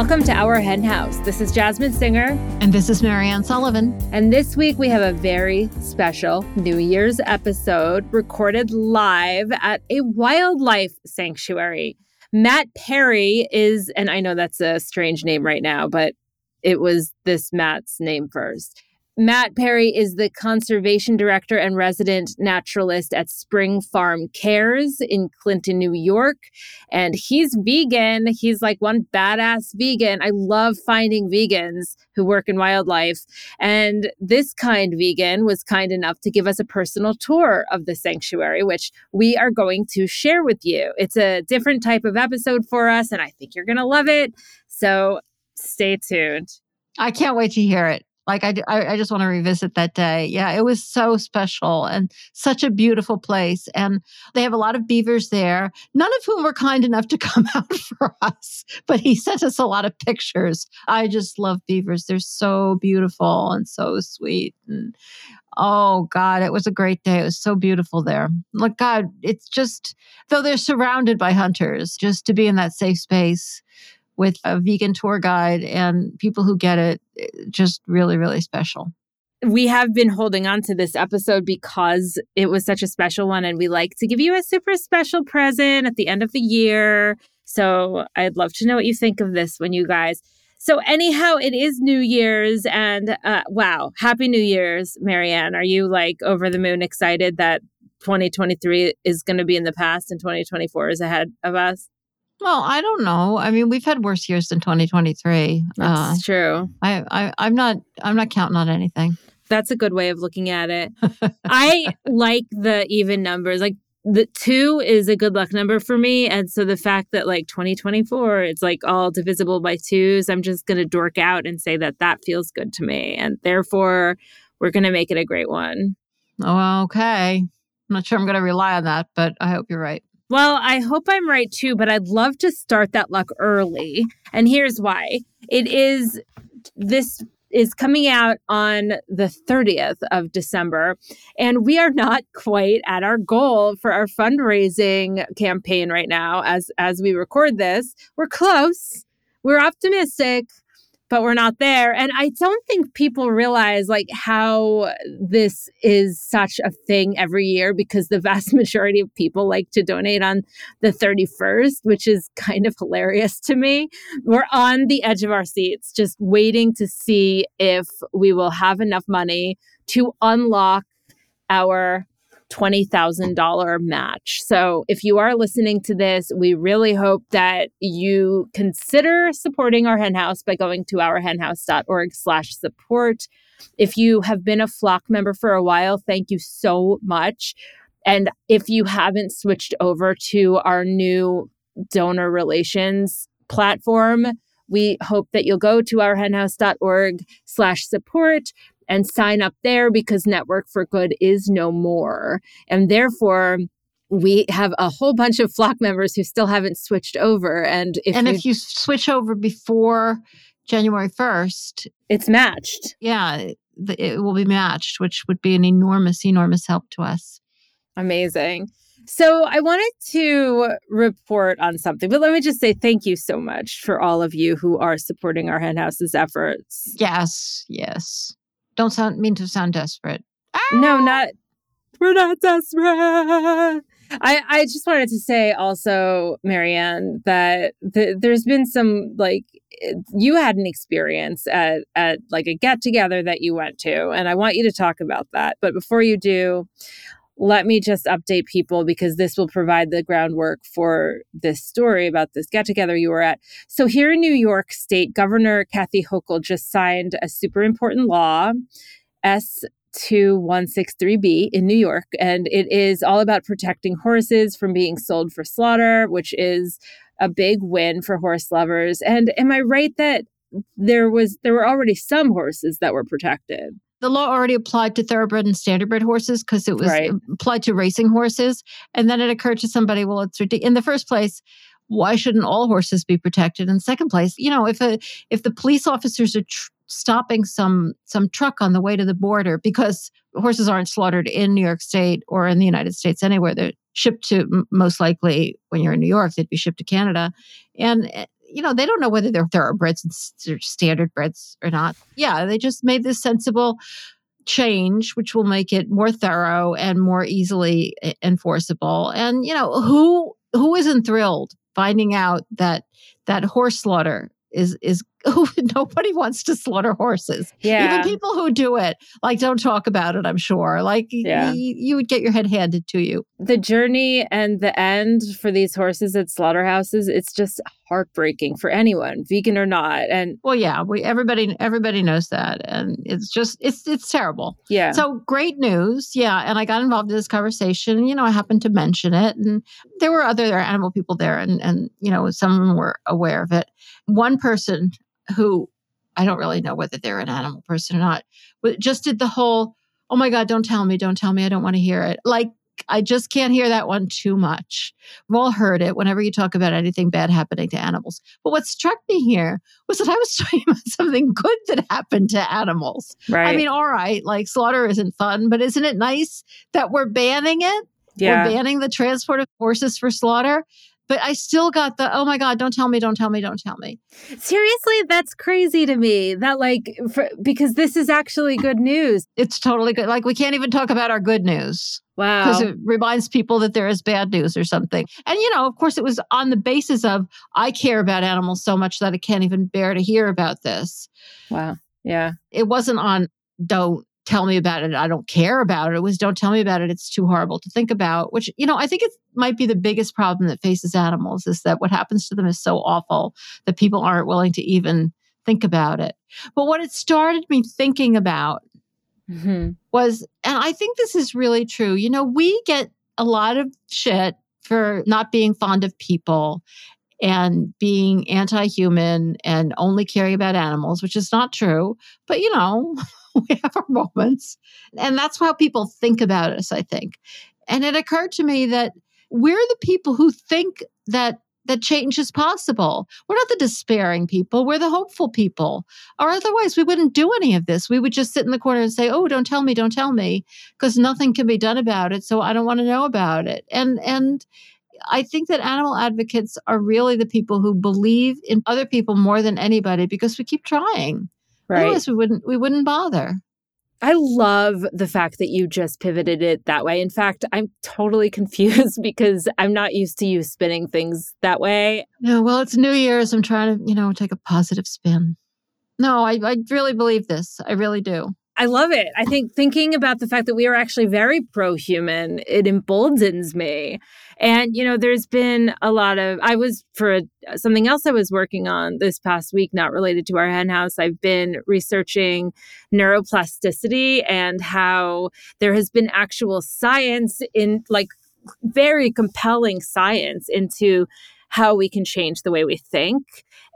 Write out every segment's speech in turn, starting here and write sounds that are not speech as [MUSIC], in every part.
Welcome to Our Hen House. This is Jasmine Singer. And this is Marianne Sullivan. And this week we have a very special New Year's episode recorded live at a wildlife sanctuary. Matt Perry is, and I know that's a strange name right now, but it was this Matt's name first. Matt Perry is the conservation director and resident naturalist at Spring Farm Cares in Clinton, New York. And he's vegan. He's like one badass vegan. I love finding vegans who work in wildlife. And this kind vegan was kind enough to give us a personal tour of the sanctuary, which we are going to share with you. It's a different type of episode for us, and I think you're going to love it. So stay tuned. I can't wait to hear it. Like I, I just want to revisit that day. Yeah, it was so special and such a beautiful place. And they have a lot of beavers there, none of whom were kind enough to [LAUGHS] come out for us, but he sent us a lot of pictures. I just love beavers. They're so beautiful and so sweet. And oh God, it was a great day. It was so beautiful there. Look, God, it's just, though they're surrounded by hunters, just to be in that safe space with a vegan tour guide and people who get it, eh, just really, really special. We have been holding on to this episode because it was such a special one, and we like to give you a super special present at the end of the year. So I'd love to know what you think of this when you guys. So, anyhow, it is New Year's, and uh, wow, Happy New Year's, Marianne. Are you like over the moon excited that 2023 is going to be in the past and 2024 is ahead of us? Well, I don't know. I mean, we've had worse years than 2023. That's uh, true. I, I, I'm not. I'm not counting on anything. That's a good way of looking at it. [LAUGHS] I like the even numbers. Like the two is a good luck number for me, and so the fact that like 2024, it's like all divisible by twos. I'm just gonna dork out and say that that feels good to me, and therefore we're gonna make it a great one. Oh, okay. I'm not sure I'm gonna rely on that, but I hope you're right. Well, I hope I'm right too, but I'd love to start that luck early. And here's why it is this is coming out on the 30th of December. And we are not quite at our goal for our fundraising campaign right now as as we record this. We're close. We're optimistic, but we're not there. And I don't think people realize like how this is such a thing every year because the [LAUGHS] vast majority of people like to donate on the 31st, which is kind of hilarious to me. We're on the edge of our seats, just waiting to see if we will have enough money to unlock our $20,000 match. So if you are listening to this, we really hope that you consider supporting our henhouse by going to ourhenhouse.org slash support. If you have been a flock member for a while, thank you so much. And if you haven't switched over to our new donor relations platform, we hope that you'll go to ourhenhouse.org slash support and sign up there because Network for Good is no more. And therefore, we have a whole bunch of flock members who still haven't switched over. And if and you, if you switch over before January 1st, it's matched. Yeah, it will be matched, which would be an enormous, enormous help to us. Amazing. So I wanted to report on something, but let me just say thank you so much for all of you who are supporting our henhouses efforts. Yes, yes. Don't sound mean to sound desperate. Ah! No, not we're not desperate. I, I just wanted to say also, Marianne, that the, there's been some like you had an experience at at like a get together that you went to, and I want you to talk about that. But before you do, let me just update people because this will provide the groundwork for this story about this get together you were at. So, here in New York State, Governor Kathy Hochul just signed a super important law, S 2163B in New York, and it is all about protecting horses from being sold for slaughter, which is a big win for horse lovers. And am I right that there was there were already some horses that were protected? The law already applied to thoroughbred and standardbred horses because it was right. applied to racing horses. And then it occurred to somebody, well, it's ridiculous. In the first place, why shouldn't all horses be protected? In second place, you know, if a if the police officers are tr- stopping some some truck on the way to the border because horses aren't slaughtered in New York State or in the United States anywhere, they're shipped to most likely when you're in New York, they'd be shipped to Canada, and eh, you know, they don't know whether they're thoroughbreds and standard breds or not. Yeah, they just made this sensible change, which will make it more thorough and more easily enforceable. And, you know, who who isn't thrilled finding out that that horse slaughter is is [LAUGHS] nobody wants to slaughter horses. Yeah. Even people who do it, like, don't talk about it, I'm sure. Like, yeah. y- you would get your head handed to you. The journey and the end for these horses at slaughterhouses, it's just heartbreaking for anyone, vegan or not. And well, yeah, we everybody everybody knows that. And it's just it's it's terrible. Yeah. So great news. Yeah. And I got involved in this conversation. You know, I happened to mention it. And there were other animal people there and and you know, some of them were aware of it. One person who I don't really know whether they're an animal person or not, but just did the whole, oh my God, don't tell me, don't tell me, I don't want to hear it. Like, I just can't hear that one too much. We've all heard it whenever you talk about anything bad happening to animals. But what struck me here was that I was [LAUGHS] talking about something good that happened to animals. Right. I mean, all right, like slaughter isn't fun, but isn't it nice that we're banning it? Yeah. We're banning the transport of horses for slaughter but I still got the oh my god, don't tell me, don't tell me, don't tell me. Seriously, that's crazy to me. That like for, because this is actually good news. It's totally good. Like we can't even talk about our good news. Wow. Because it reminds people that there is bad news or something. And you know, of course it was on the basis of I care about animals so much that I can't even bear to hear about this. Wow. Yeah. It wasn't on don't tell me about it. I don't care about it. It was don't tell me about it. It's too horrible to think about, which, you know, I think it might be the biggest problem that faces animals is that what happens to them is so awful that people aren't willing to even think about it. But what it started me thinking about mm-hmm. was, and I think this is really true, you know, we get a lot of shit for not being fond of people and being anti human and only caring about animals, which is not true. But, you know, [LAUGHS] [LAUGHS] we have our moments. And that's how people think about us, I think. And it occurred to me that we're the people who think that that change is possible. We're not the despairing people, we're the hopeful people. Or otherwise, we wouldn't do any of this. We would just sit in the corner and say, "Oh, don't tell me, don't tell me," because nothing can be done about it, so I don't want to know about it. And and I think that animal advocates are really the people who believe in other people more than anybody because we keep trying. Right. Otherwise, we wouldn't we wouldn't bother. I love the fact that you just pivoted it that way. In fact, I'm totally [LAUGHS] confused because I'm not used to you spinning things that way. No, well, it's New Year's. I'm trying to, you know, take a positive spin. No, I, I really believe this. I really do. I love it. I think thinking about the fact that we are actually very pro human, it emboldens me. And, you know, there's been a lot of, I was for a, something else I was working on this past week, not related to our hen house. I've been researching neuroplasticity and how there has been actual science in like very compelling science into how we can change the way we think.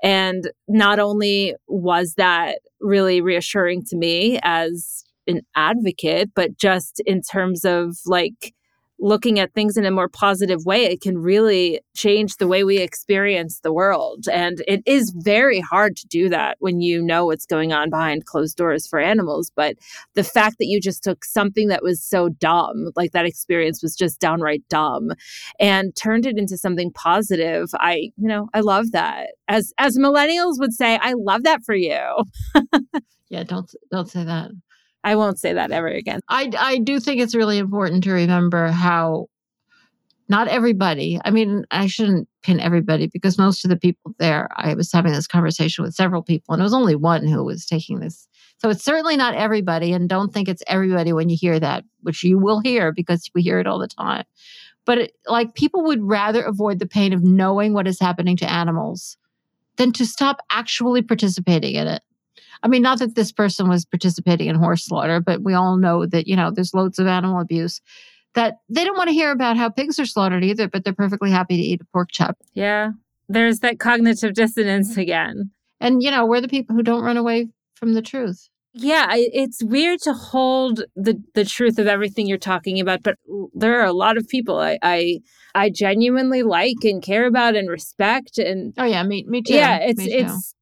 And not only was that really reassuring to me as an advocate, but just in terms of like looking at things in a more positive way, it can really change the way we experience the world. And it is very hard to do that when you know what's going on behind closed doors for animals. But the fact that you just took something that was so dumb, like that experience was just downright dumb, and turned it into something positive, I, you know, I love that. As as millennials would say, I love that for you. [LAUGHS] yeah, don't don't say that. I won't say that ever again. I, I do think it's really important to remember how not everybody, I mean, I shouldn't pin everybody because most of the people there, I was having this conversation with several people and it was only one who was taking this. So it's certainly not everybody. And don't think it's everybody when you hear that, which you will hear because we hear it all the time. But it, like people would rather avoid the pain of knowing what is happening to animals than to stop actually participating in it. I mean, not that this person was participating in horse slaughter, but we all know that, you know, there's loads of animal abuse that they don't want to hear about how pigs are slaughtered either, but they're perfectly happy to eat a pork chop. Yeah. There's that cognitive dissonance mm-hmm. again. And, you know, we're the people who don't run away from the truth. Yeah, it's weird to hold the the truth of everything you're talking about, but there are a lot of people I I, I genuinely like and care about and respect and Oh yeah, me me too. Yeah, it's it's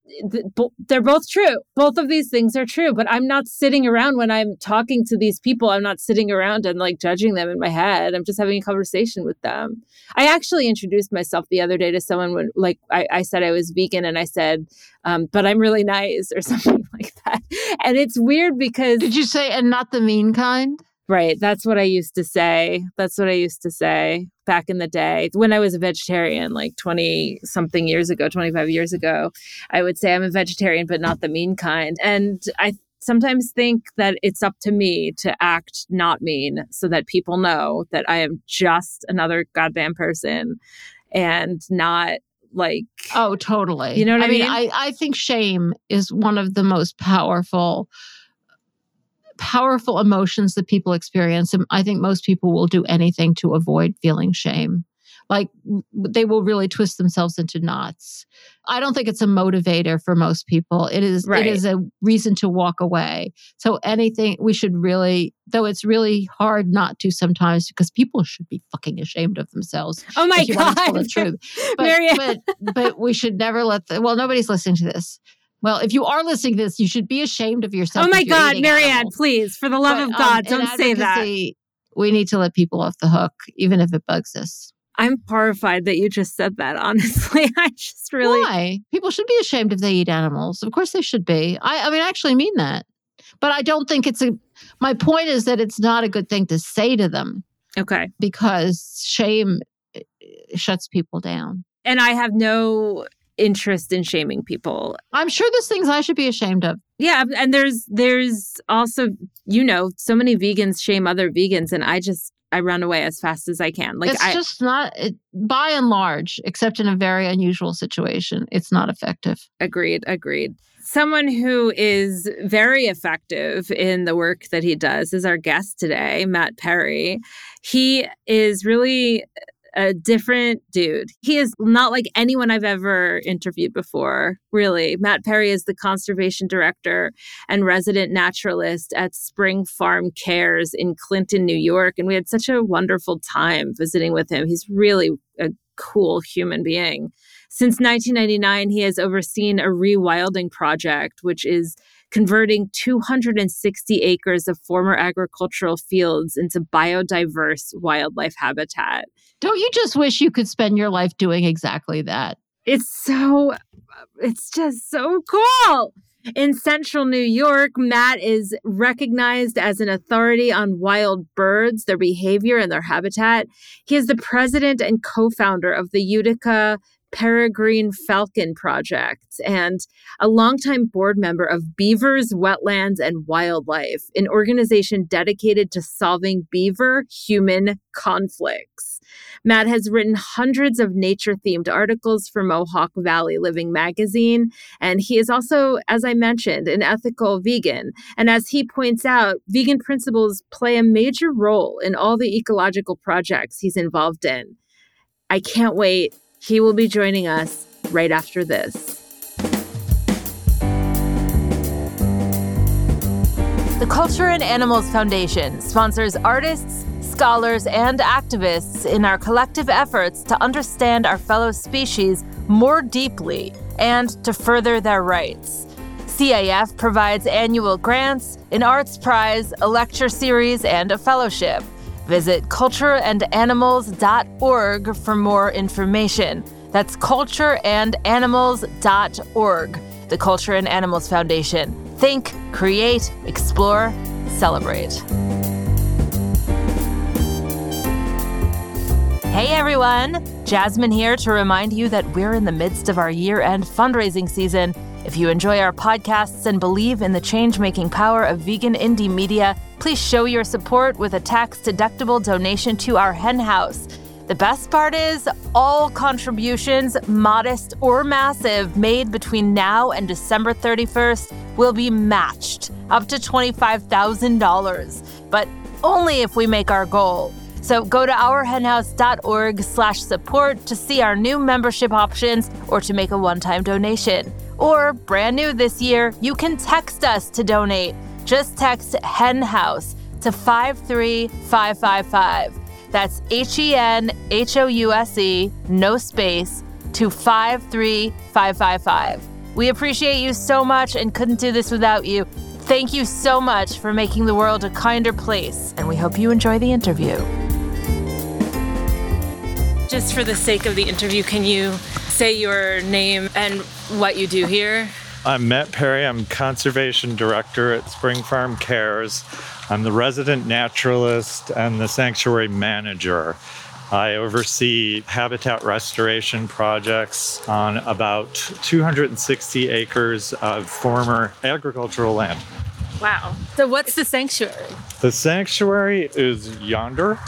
they're both true. Both of these things are true, but I'm not sitting around when I'm talking to these people. I'm not sitting around and like judging them in my head. I'm just having a conversation with them. I actually introduced myself the other day to someone when, like, I, I said I was vegan and I said, um, but I'm really nice or [LAUGHS] something like that. And it's weird because. Did you say, and not the mean kind? Right. That's what I used to say. That's what I used to say back in the day when I was a vegetarian, like 20 something years ago, 25 years ago. I would say I'm a vegetarian, but not the mean kind. And I sometimes think that it's up to me to act not mean so that people know that I am just another goddamn person and not like oh totally you know what i, I mean? mean I, I think shame is one of the most powerful powerful emotions that people experience. And I think most people will do anything to avoid feeling shame. Like they will really twist themselves into knots. I don't think it's a motivator for most people. It is right. it is a reason to walk away. So anything we should really though it's really hard not to sometimes because people should be fucking ashamed of themselves. Oh my god. the truth. [LAUGHS] But, but but we should never let the well nobody's listening to this. Well, if you are listening to this, you should be ashamed of yourself. Oh my God, Marianne, animals. please, for the love but, of God, um, don't say that. We need to let people off the hook, even if it bugs us. I'm horrified that you just said that, [LAUGHS] honestly. I just really. Why? People should be ashamed if they eat animals. Of course they should be. I, I mean, I actually mean that. But I don't think it's a. My point is that it's not a good thing to say to them. Okay. Because shame eh, shuts people down. And I have no interest in shaming people. I'm sure there's things I should be ashamed of. Yeah, and there's there's also you know so many vegans shame other vegans, and I just I run away as fast as I can. Like it's I, just not it, by and large, except in a very unusual situation, it's not effective. Agreed. Agreed. Someone who is very effective in the work that he does is our guest today, Matt Perry. He is really a different dude. He is not like anyone I've ever interviewed before, really. Matt Perry is the conservation director and resident naturalist at Spring Farm Cares in Clinton, New York. And we had such a wonderful time visiting with him. He's really a cool human being. Since 1999, he has overseen a rewilding project, which is converting 260 acres of former agricultural fields into biodiverse wildlife habitat. Don't you just wish you could spend your life doing exactly that? It's so, it's just so cool. In central New York, Matt is recognized as an authority on wild birds, their behavior, and their habitat. He is the president and co founder of the Utica Peregrine Falcon Project and a longtime board member of Beavers, Wetlands, and Wildlife, an organization dedicated to solving beaver human conflicts. Matt has written hundreds of nature themed articles for Mohawk Valley Living magazine, and he is also, as I mentioned, an ethical vegan. And as he points out, vegan principles play a major role in all the ecological projects he's involved in. I can't wait he will be joining us right after this. The Culture and Animals Foundation sponsors artists, scholars, and activists in our collective efforts to understand our fellow species more deeply and to further their rights. CAF provides annual grants, an arts prize, a lecture series, and a fellowship. Visit cultureandanimals.org for more information. That's cultureandanimals.org, the Culture and Animals Foundation. Think, create, explore, celebrate. Hey everyone! Jasmine here to remind you that we're in the midst of our year end fundraising season. If you enjoy our podcasts and believe in the change making power of vegan indie media, please show your support with a tax deductible donation to our hen house. The best part is, all contributions, modest or massive, made between now and December 31st will be matched up to $25,000, but only if we make our goal. So go to ourhenhouse.org slash support to see our new membership options or to make a one-time donation. Or, brand new this year, you can text us to donate. Just text HENHOUSE to 53555. That's H E N H O U S E, no space, to 53555. We appreciate you so much and couldn't do this without you. Thank you so much for making the world a kinder place, and we hope you enjoy the interview. Just for the sake of the interview, can you say your name and what you do here? I'm Matt Perry. I'm conservation director at Spring Farm Cares. I'm the resident naturalist and the sanctuary manager. I oversee habitat restoration projects on about 260 acres of former agricultural land. Wow. So, what's the sanctuary? The sanctuary is yonder,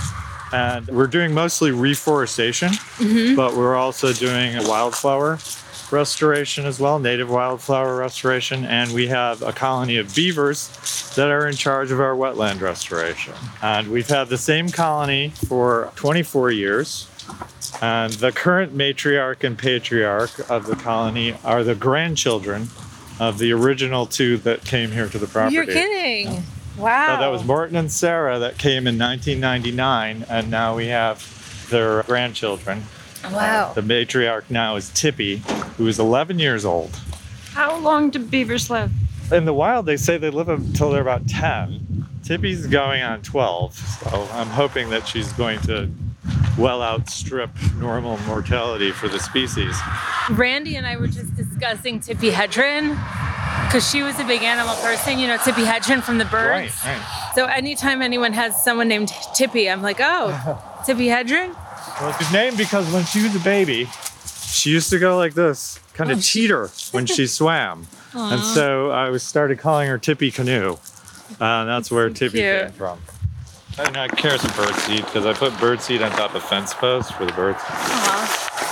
and we're doing mostly reforestation, mm-hmm. but we're also doing wildflower restoration as well, native wildflower restoration, and we have a colony of beavers that are in charge of our wetland restoration. And we've had the same colony for 24 years. And the current matriarch and patriarch of the colony are the grandchildren of the original two that came here to the property. You're kidding. Yeah. Wow. So that was Morton and Sarah that came in 1999, and now we have their grandchildren. Wow. The matriarch now is Tippy, who is 11 years old. How long do beavers live? In the wild, they say they live until they're about 10. Tippy's going on 12, so I'm hoping that she's going to well outstrip normal mortality for the species. Randy and I were just discussing Tippi Hedren because she was a big animal person, you know, Tippi Hedren from the birds. Right, right. So anytime anyone has someone named Tippy, I'm like, oh, [LAUGHS] Tippy Hedren? Well, it's named because when she was a baby, she used to go like this, kind of oh, cheater when she [LAUGHS] swam. Aww. And so I was started calling her Tippy Canoe. Uh, that's where Tippy cute. came from. And I carry some bird seed because I put bird seed on top of fence posts for the birds.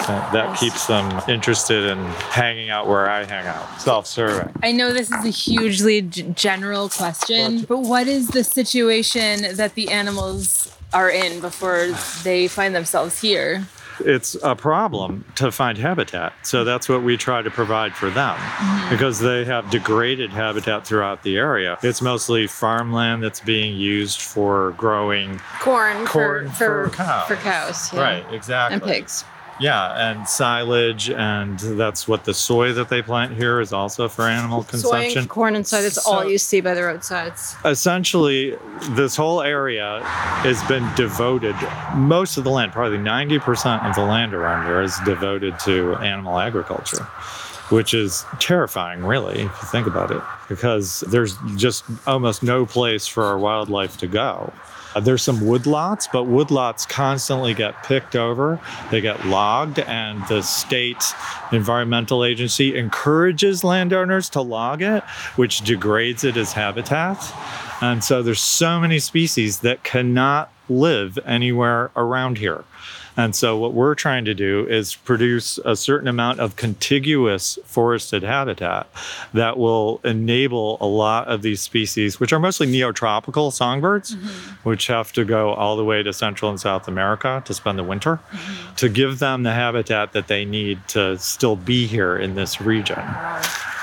That, that nice. keeps them interested in hanging out where I hang out, self-serving. I know this is a hugely g- general question, but what is the situation that the animals are in before they find themselves here? it's a problem to find habitat. So that's what we try to provide for them mm-hmm. because they have degraded habitat throughout the area. It's mostly farmland that's being used for growing corn, corn for, for, for cows. For cows, yeah. Right, exactly. And pigs. Yeah, and silage, and that's what the soy that they plant here is also for animal consumption. Soy, corn, and soy. That's so, all you see by the roadsides. Essentially, this whole area has been devoted. Most of the land, probably ninety percent of the land around here, is devoted to animal agriculture which is terrifying, really, if you think about it, because there's just almost no place for our wildlife to go. Uh, there's some woodlots, but woodlots constantly get picked over. They get logged, and the state environmental agency encourages landowners to log it, which degrades it as habitat. And so there's so many species that cannot live anywhere around here. And so, what we're trying to do is produce a certain amount of contiguous forested habitat that will enable a lot of these species, which are mostly neotropical songbirds, mm-hmm. which have to go all the way to Central and South America to spend the winter, mm-hmm. to give them the habitat that they need to still be here in this region.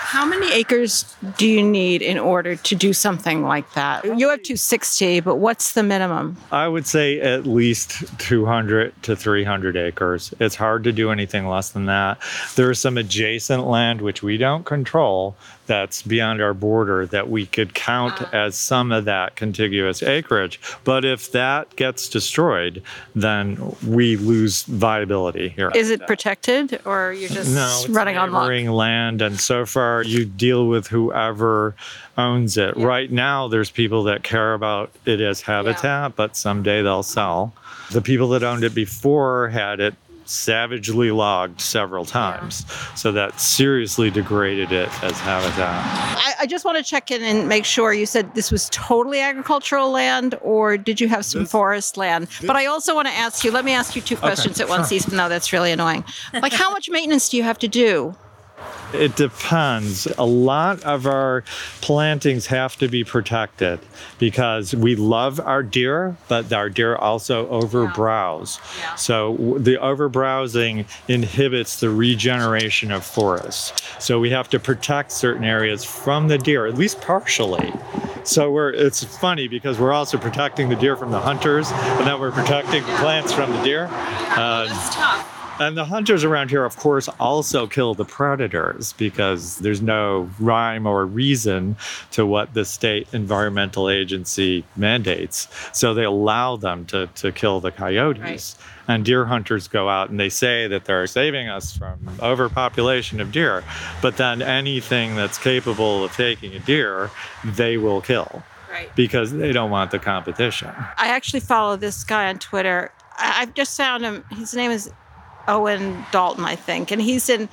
How many acres do you need in order to do something like that? You have 260, but what's the minimum? I would say at least 200 to 300 acres. It's hard to do anything less than that. There's some adjacent land which we don't control that's beyond our border that we could count uh, as some of that contiguous acreage. But if that gets destroyed, then we lose viability here. Is it protected or you're just no, running on land? And so far, you deal with whoever owns it. Yeah. Right now, there's people that care about it as habitat, yeah. but someday they'll sell. The people that owned it before had it savagely logged several times. Yeah. So that seriously degraded it as habitat. I, I, just want to check in and make sure you said this was totally agricultural land or did you have some this, forest land? This, but I also want to ask you, let me ask you two questions okay, at once, sure. even though that's really annoying. Like, how [LAUGHS] much maintenance do you have to do? It depends. A lot of our plantings have to be protected because we love our deer, but our deer also overbrowse. Yeah. So the overbrowsing inhibits the regeneration of forests. So we have to protect certain areas from the deer, at least partially. So we're it's funny because we're also protecting the deer from the hunters, and then we're protecting the plants from the deer. Uh, that's tough And the hunters around here, of course, also kill the predators because there's no rhyme or reason to what the state environmental agency mandates. So they allow them to, to kill the coyotes. Right. And deer hunters go out and they say that they're saving us from overpopulation of deer. But then anything that's capable of taking a deer, they will kill Right. because they don't want the competition. I actually follow this guy on Twitter. I- I've just found him. His name is Owen Dalton, I think, and he's in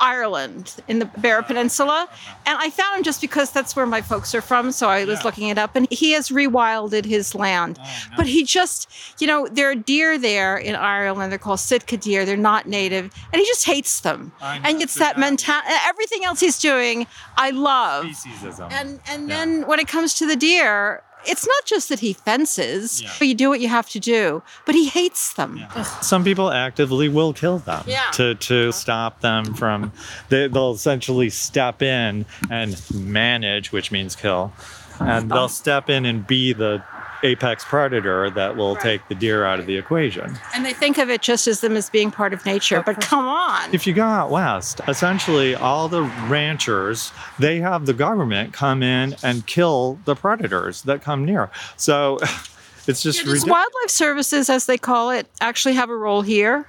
Ireland in the Beara Peninsula. And I found him just because that's where my folks are from. So I was Yeah. looking it up, and he has rewilded his land. But he just, you know, there are deer there in Ireland. They're called Sitka deer. They're not native, and he just hates them. And it's that that- mentality. Everything else he's doing, I love. Speciesism. And and Yeah. then when it comes to the deer, it's not just that he fences. Yeah. You do what you have to do, but he hates them. Some people actively will kill them Yeah. to, to stop them from, they, they'll essentially step in and manage, which means kill. And they'll step in and be the apex predator that will Right. take the deer out of the equation. And they think of it just as them as being part of nature. But come on. If you go out west, essentially all the ranchers, they have the government come in and kill the predators that come near. So [LAUGHS] it's just Yeah, does ridiculous. wildlife services, as they call it, actually have a role here?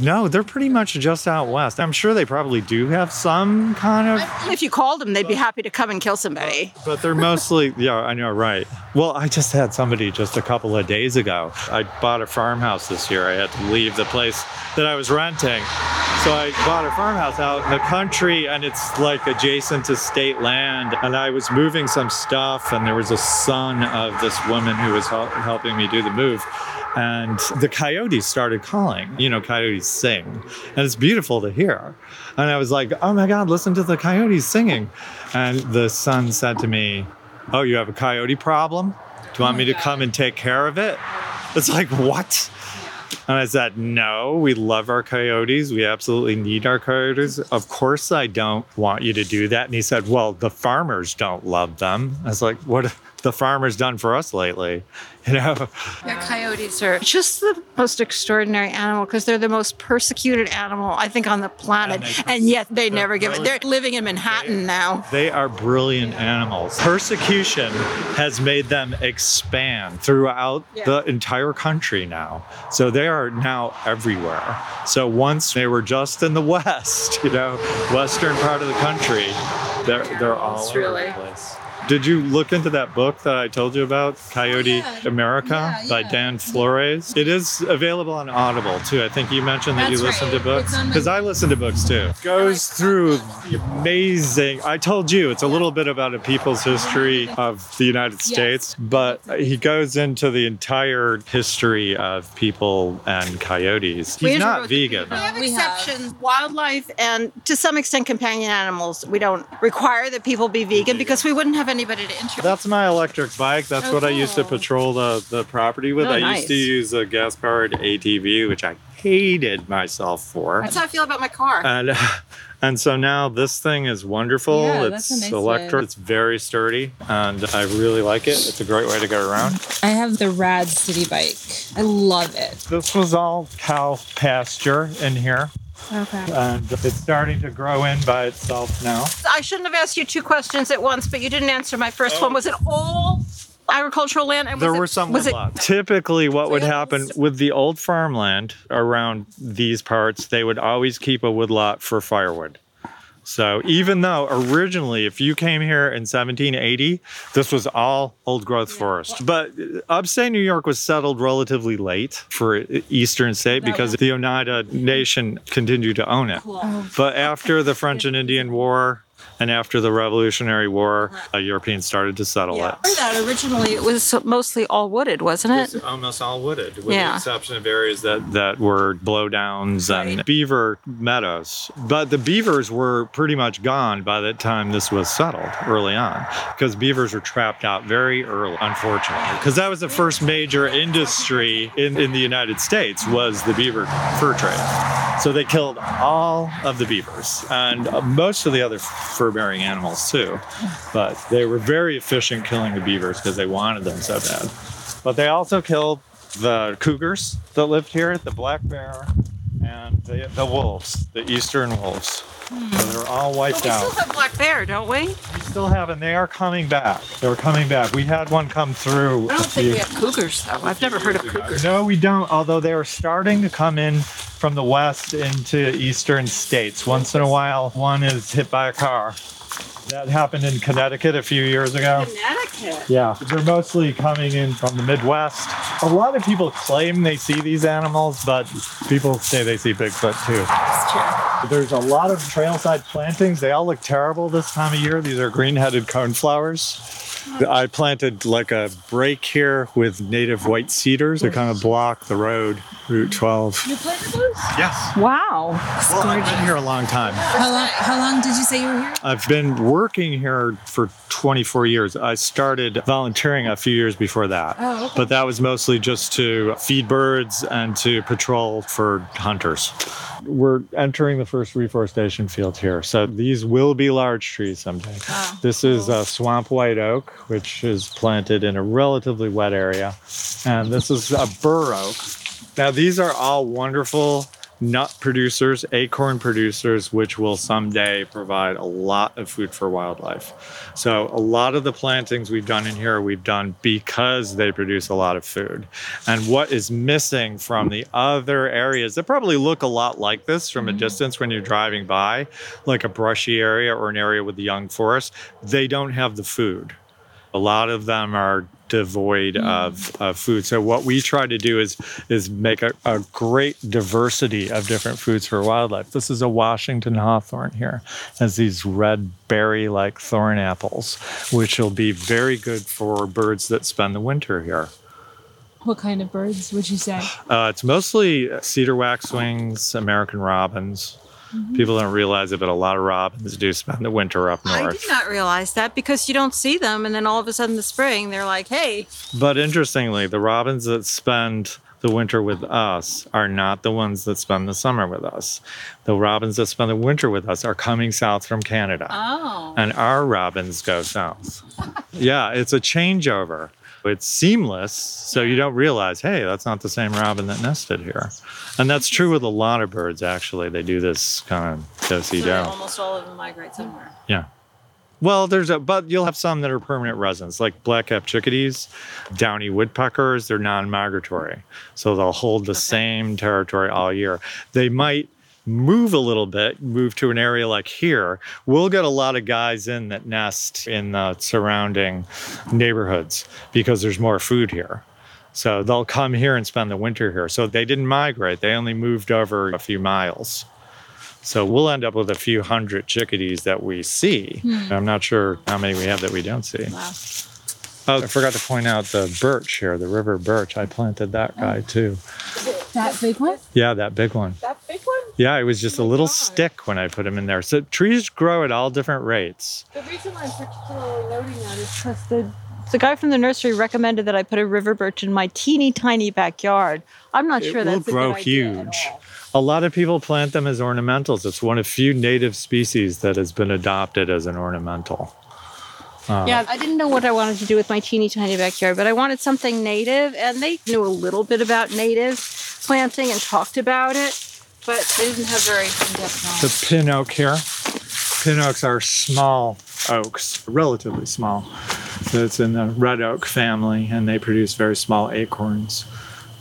No, they're pretty much just out west. I'm sure they probably do have some kind of If you called them, they'd be happy to come and kill somebody. But they're mostly, [LAUGHS] yeah, I know, right. Well, I just had somebody just a couple of days ago. I bought a farmhouse this year. I had to leave the place that I was renting. So I bought a farmhouse out in the country and it's like adjacent to state land. And I was moving some stuff and there was a son of this woman who was helping me do the move. And the coyotes started calling. You know, coyotes sing. And it's beautiful to hear. And I was like, oh my God, listen to the coyotes singing. And the son said to me, Oh, you have a coyote problem? Do you want me to come and take care of it? It's like, what? And I said, No, we love our coyotes. We absolutely need our coyotes. Of course, I don't want you to do that. And he said, Well, the farmers don't love them. I was like, What the farmers done for us lately? You know? Yeah, coyotes are just the most extraordinary animal because they're the most persecuted animal, I think, on the planet. And they- And, yet they never give it. They're living in Manhattan now. They are brilliant animals. Persecution has made them expand throughout Yeah. the entire country now. So they are now everywhere. So once they were just in the [LAUGHS] West, you know, western part of the country, they're they're all over really- the place. Did you look into that book that I told you about, oh, Coyote Yeah. America Yeah, by. Dan Flores? It is available on Audible too. I think you mentioned that you That's listen right. to books It's on my- because I listen to books too. It goes through the amazing. I told you it's a little bit about a people's history of the United States, but he goes into the entire history of people and coyotes. We He's not vegan. We have exceptions. Wildlife and to some extent companion animals. We don't require that people be vegan because we wouldn't have anybody to interview. That's my electric bike. That's Oh, what I used to patrol the, the property with. Oh, I nice. used to use a gas powered ATV, which I hated myself for. That's how I feel about my car. And [LAUGHS] and so now this thing is wonderful. Yeah, it's that's a nice electric. way. It's very sturdy, and I really like it. It's a great way to go around. I have the Rad City bike. I love it. This was all cow pasture in here, Okay. and it's starting to grow in by itself now. I shouldn't have asked you two questions at once, but you didn't answer my first one. Was it all agricultural land? And was There it- were some Was it? Typically, what would happen Trails? with the old farmland around these parts, they would always keep a woodlot for firewood. So even though originally, if you came here in 1780, this was all old growth forest. But upstate New York was settled relatively late for eastern state because the Oneida Nation continued to own it. But after the French and Indian War and after the Revolutionary War, uh, Europeans started to settle Yeah. it. I heard that originally it was mostly all wooded, wasn't it? It's almost all wooded, with Yeah. the exception of areas that, that were blowdowns and beaver meadows. But the beavers were pretty much gone by the time this was settled early on, because beavers were trapped out very early, unfortunately. Because that was the first major industry in, in the United States was the beaver fur trade. So they killed all of the beavers and uh, most of the other fur-bearing animals too. But they were very efficient killing the beavers because they wanted them so bad. But they also killed the cougars that lived here, the black bear, and the, the wolves, the eastern wolves. So they're all wiped we out. We still have black bear, don't we? We still have, and they are coming back. They're coming back. We had one come through. I don't think few- we have cougars though. I've never heard of cougars. No, we don't. Although they are starting to come in from the west into eastern states. Once in a while, one is hit by a car. That happened in Connecticut a few years ago. Connecticut. Yeah, they're mostly coming in from the Midwest. A lot of people claim they see these animals, but people say they see Bigfoot too. That's true. There's a lot of trailside plantings. They all look terrible this time of year. These are green-headed coneflowers. I planted like a break here with native white cedars to kind of block the road, Route 12. You planted those? Yes. Wow. Well, I've been here a long time. How long, how long did you say you were here? I've been working here for 24 years. I started volunteering a few years before that. Oh, okay. But that was mostly just to feed birds and to patrol for hunters. We're entering the first reforestation field here. So these will be large trees someday. Oh, This is a swamp white oak, which is planted in a relatively wet area. And this is a bur oak. Now, these are all wonderful nut producers, acorn producers, which will someday provide a lot of food for wildlife. So, a lot of the plantings we've done in here, we've done because they produce a lot of food. And what is missing from the other areas that probably look a lot like this from a mm-hmm. distance when you're driving by, like a brushy area or an area with the young forest, they don't have the food. A lot of them are devoid of, of food. So what we try to do is is make a, a great diversity of different foods for wildlife. This is a Washington hawthorn here, has these red berry-like thorn apples, which will be very good for birds that spend the winter here. What kind of birds would you say? Uh, it's mostly cedar waxwings, American robins. Mm-hmm. People don't realize it, but a lot of robins do spend the winter up north. I did not realize that because you don't see them, and then all of a sudden, the spring, they're like, "Hey, But interestingly, the robins that spend the winter with us are not the ones that spend the summer with us. The robins that spend the winter with us are coming south from Canada. oh, And our robins go south. [LAUGHS] yeah, it's a changeover. It's seamless, so you don't realize, hey, that's not the same robin that nested here. And that's true with a lot of birds, actually. They do this kind of do si so do. almost all of them migrate somewhere." Yeah. Well, there's a, but you'll have some that are permanent residents, like black-capped chickadees, downy woodpeckers. They're non-migratory, so they'll hold the same territory all year. They might move a little bit, move to an area like here. We'll get a lot of guys in that nest in the surrounding neighborhoods because there's more food here. So they'll come here and spend the winter here. So they didn't migrate; they only moved over a few miles. So we'll end up with a few hundred chickadees that we see. Hmm. I'm not sure how many we have that we don't see. Wow. Oh, I forgot to point out the birch here, the river birch. I planted that oh. guy too. That big one? Yeah, that big one. That big one. Yeah, it was just oh a little stick when I put him in there. So trees grow at all different rates. The reason I'm particularly noting that is because the the guy from the nursery recommended that I put a river birch in my teeny tiny backyard. I'm not It sure will that's a grow good idea at huge. A lot of people plant them as ornamentals. It's one of few native species that has been adopted as an ornamental. Uh, Yeah, I didn't know what I wanted to do with my teeny tiny backyard, but I wanted something native, and they knew a little bit about native planting and talked about it, but they didn't have very in-depth knowledge. The pin oak here. Pin oaks are small oaks, relatively small. So it's in the red oak family, and they produce very small acorns.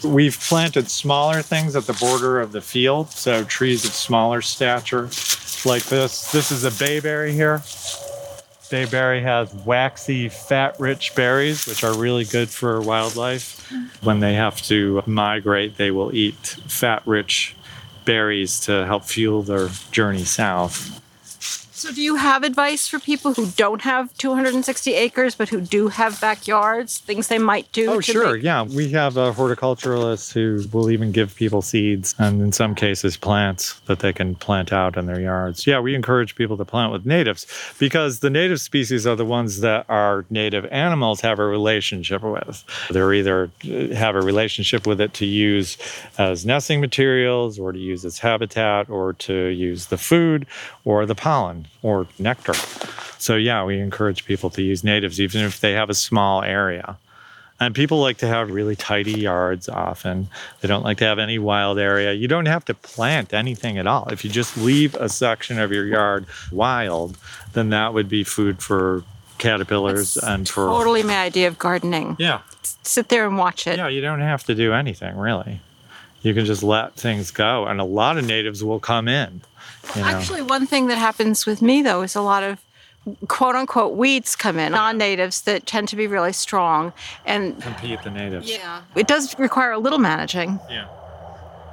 We've planted smaller things at the border of the field, so trees of smaller stature, like this. This is a bayberry here. Bayberry has waxy, fat-rich berries, which are really good for wildlife. When they have to migrate, they will eat fat-rich berries to help fuel their journey south. So, do you have advice for people who don't have 260 acres but who do have backyards? Things they might do? Oh, sure. make- Yeah. We have a horticulturalist who will even give people seeds and, in some cases, plants that they can plant out in their yards. Yeah, we encourage people to plant with natives because the native species are the ones that our native animals have a relationship with. They're either uh, have a relationship with it to use as nesting materials or to use as habitat or to use the food or the pollen or nectar. So, yeah, we encourage people to use natives even if they have a small area. And people like to have really tidy yards often. They don't like to have any wild area. You don't have to plant anything at all. If you just leave a section of your yard wild, then that would be food for caterpillars That's and for totally my idea of gardening. yeah Sit there and watch it. yeah you don't have to do anything really you can just let things go and a lot of natives will come in you know Actually, one thing that happens with me though is a lot of quote unquote weeds come in, non natives that tend to be really strong. And compete the natives yeah, it does require a little managing. yeah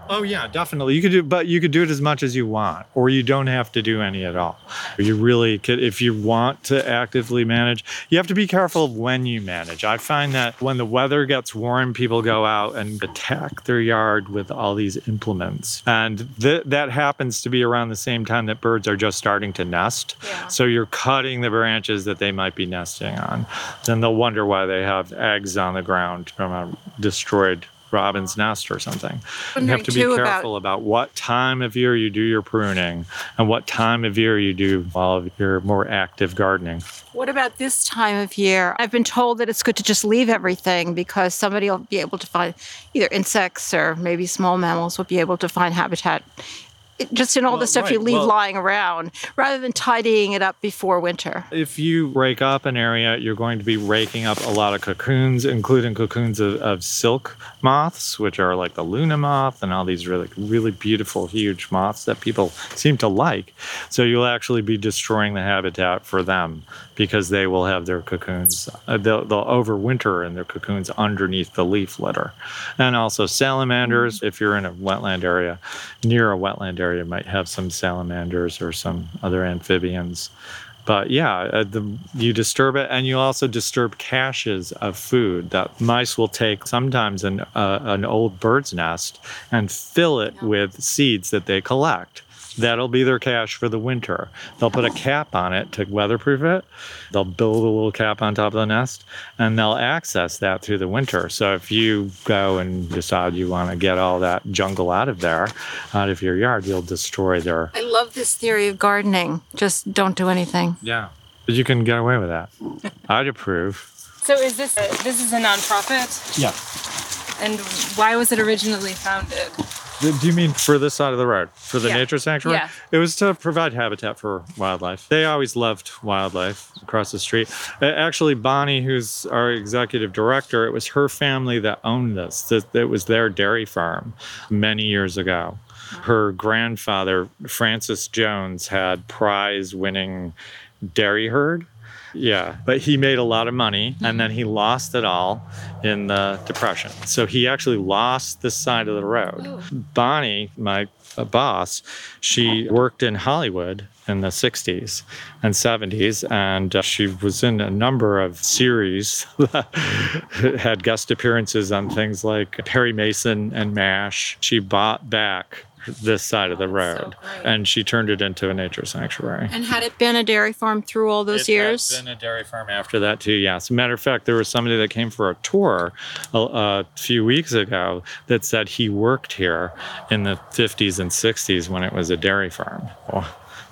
oh yeah definitely. You could do but you could do it as much as you want or you don't have to do any at all. You really could if you want to actively manage you have to be careful of when you manage. I find that when the weather gets warm people go out and attack their yard with all these implements. And th- that happens to be around the same time that birds are just starting to nest. Yeah. so you're cutting the branches that they might be nesting on. Then they'll wonder why they have eggs on the ground from a destroyed robin's nest or something you have to be too, about- careful about what time of year you do your pruning and what time of year you do all of your more active gardening. What about this time of year? I've been told that it's good to just leave everything because somebody will be able to find either insects or maybe small mammals will be able to find habitat it- just in all Well, the stuff you leave well- lying around rather than tidying it up before winter. If you rake up an area, you're going to be raking up a lot of cocoons, including cocoons of, of silk moths, which are like the Luna moth and all these really, really beautiful, huge moths that people seem to like. So you'll actually be destroying the habitat for them because they will have their cocoons. Uh, they'll, they'll overwinter in their cocoons underneath the leaf litter. And also salamanders, if you're in a wetland area, near a wetland area, might have some salamanders or some other amphibians. But yeah, uh, the, you disturb it, and you also disturb caches of food that mice will take sometimes an, uh, an old bird's nest and fill it with seeds that they collect. That'll be their cache for the winter. They'll put a cap on it to weatherproof it. They'll build a little cap on top of the nest and they'll access that through the winter. So if you go and decide you want to get all that jungle out of there, out of your yard, you'll destroy their. I love this theory of gardening. Just don't do anything. Yeah. But you can get away with that. [LAUGHS] I'd approve. So is this a, this is a nonprofit? Yeah. And why was it originally founded? Do you mean for this side of the road, for the Yeah. nature sanctuary? Yeah. It was to provide habitat for wildlife. They always loved wildlife across the street. Actually, Bonnie, who's our executive director, it was her family that owned this. That It was their dairy farm many years ago. Her grandfather, Francis Jones, had prize winning dairy herd. Yeah, but he made a lot of money and then he lost it all in the depression. So he actually lost this side of the road. Bonnie, my uh, boss, she worked in Hollywood in the 60s and 70s and uh, she was in a number of series that [LAUGHS] had guest appearances on things like Perry Mason and MASH. She bought back this side of the road and she turned it into a nature sanctuary. And had it been a dairy farm through all those It years? Had been a dairy farm after that too. Yes. Matter of fact, there was somebody that came for a tour a, a few weeks ago that said he worked here in the 50s and 60s when it was a dairy farm.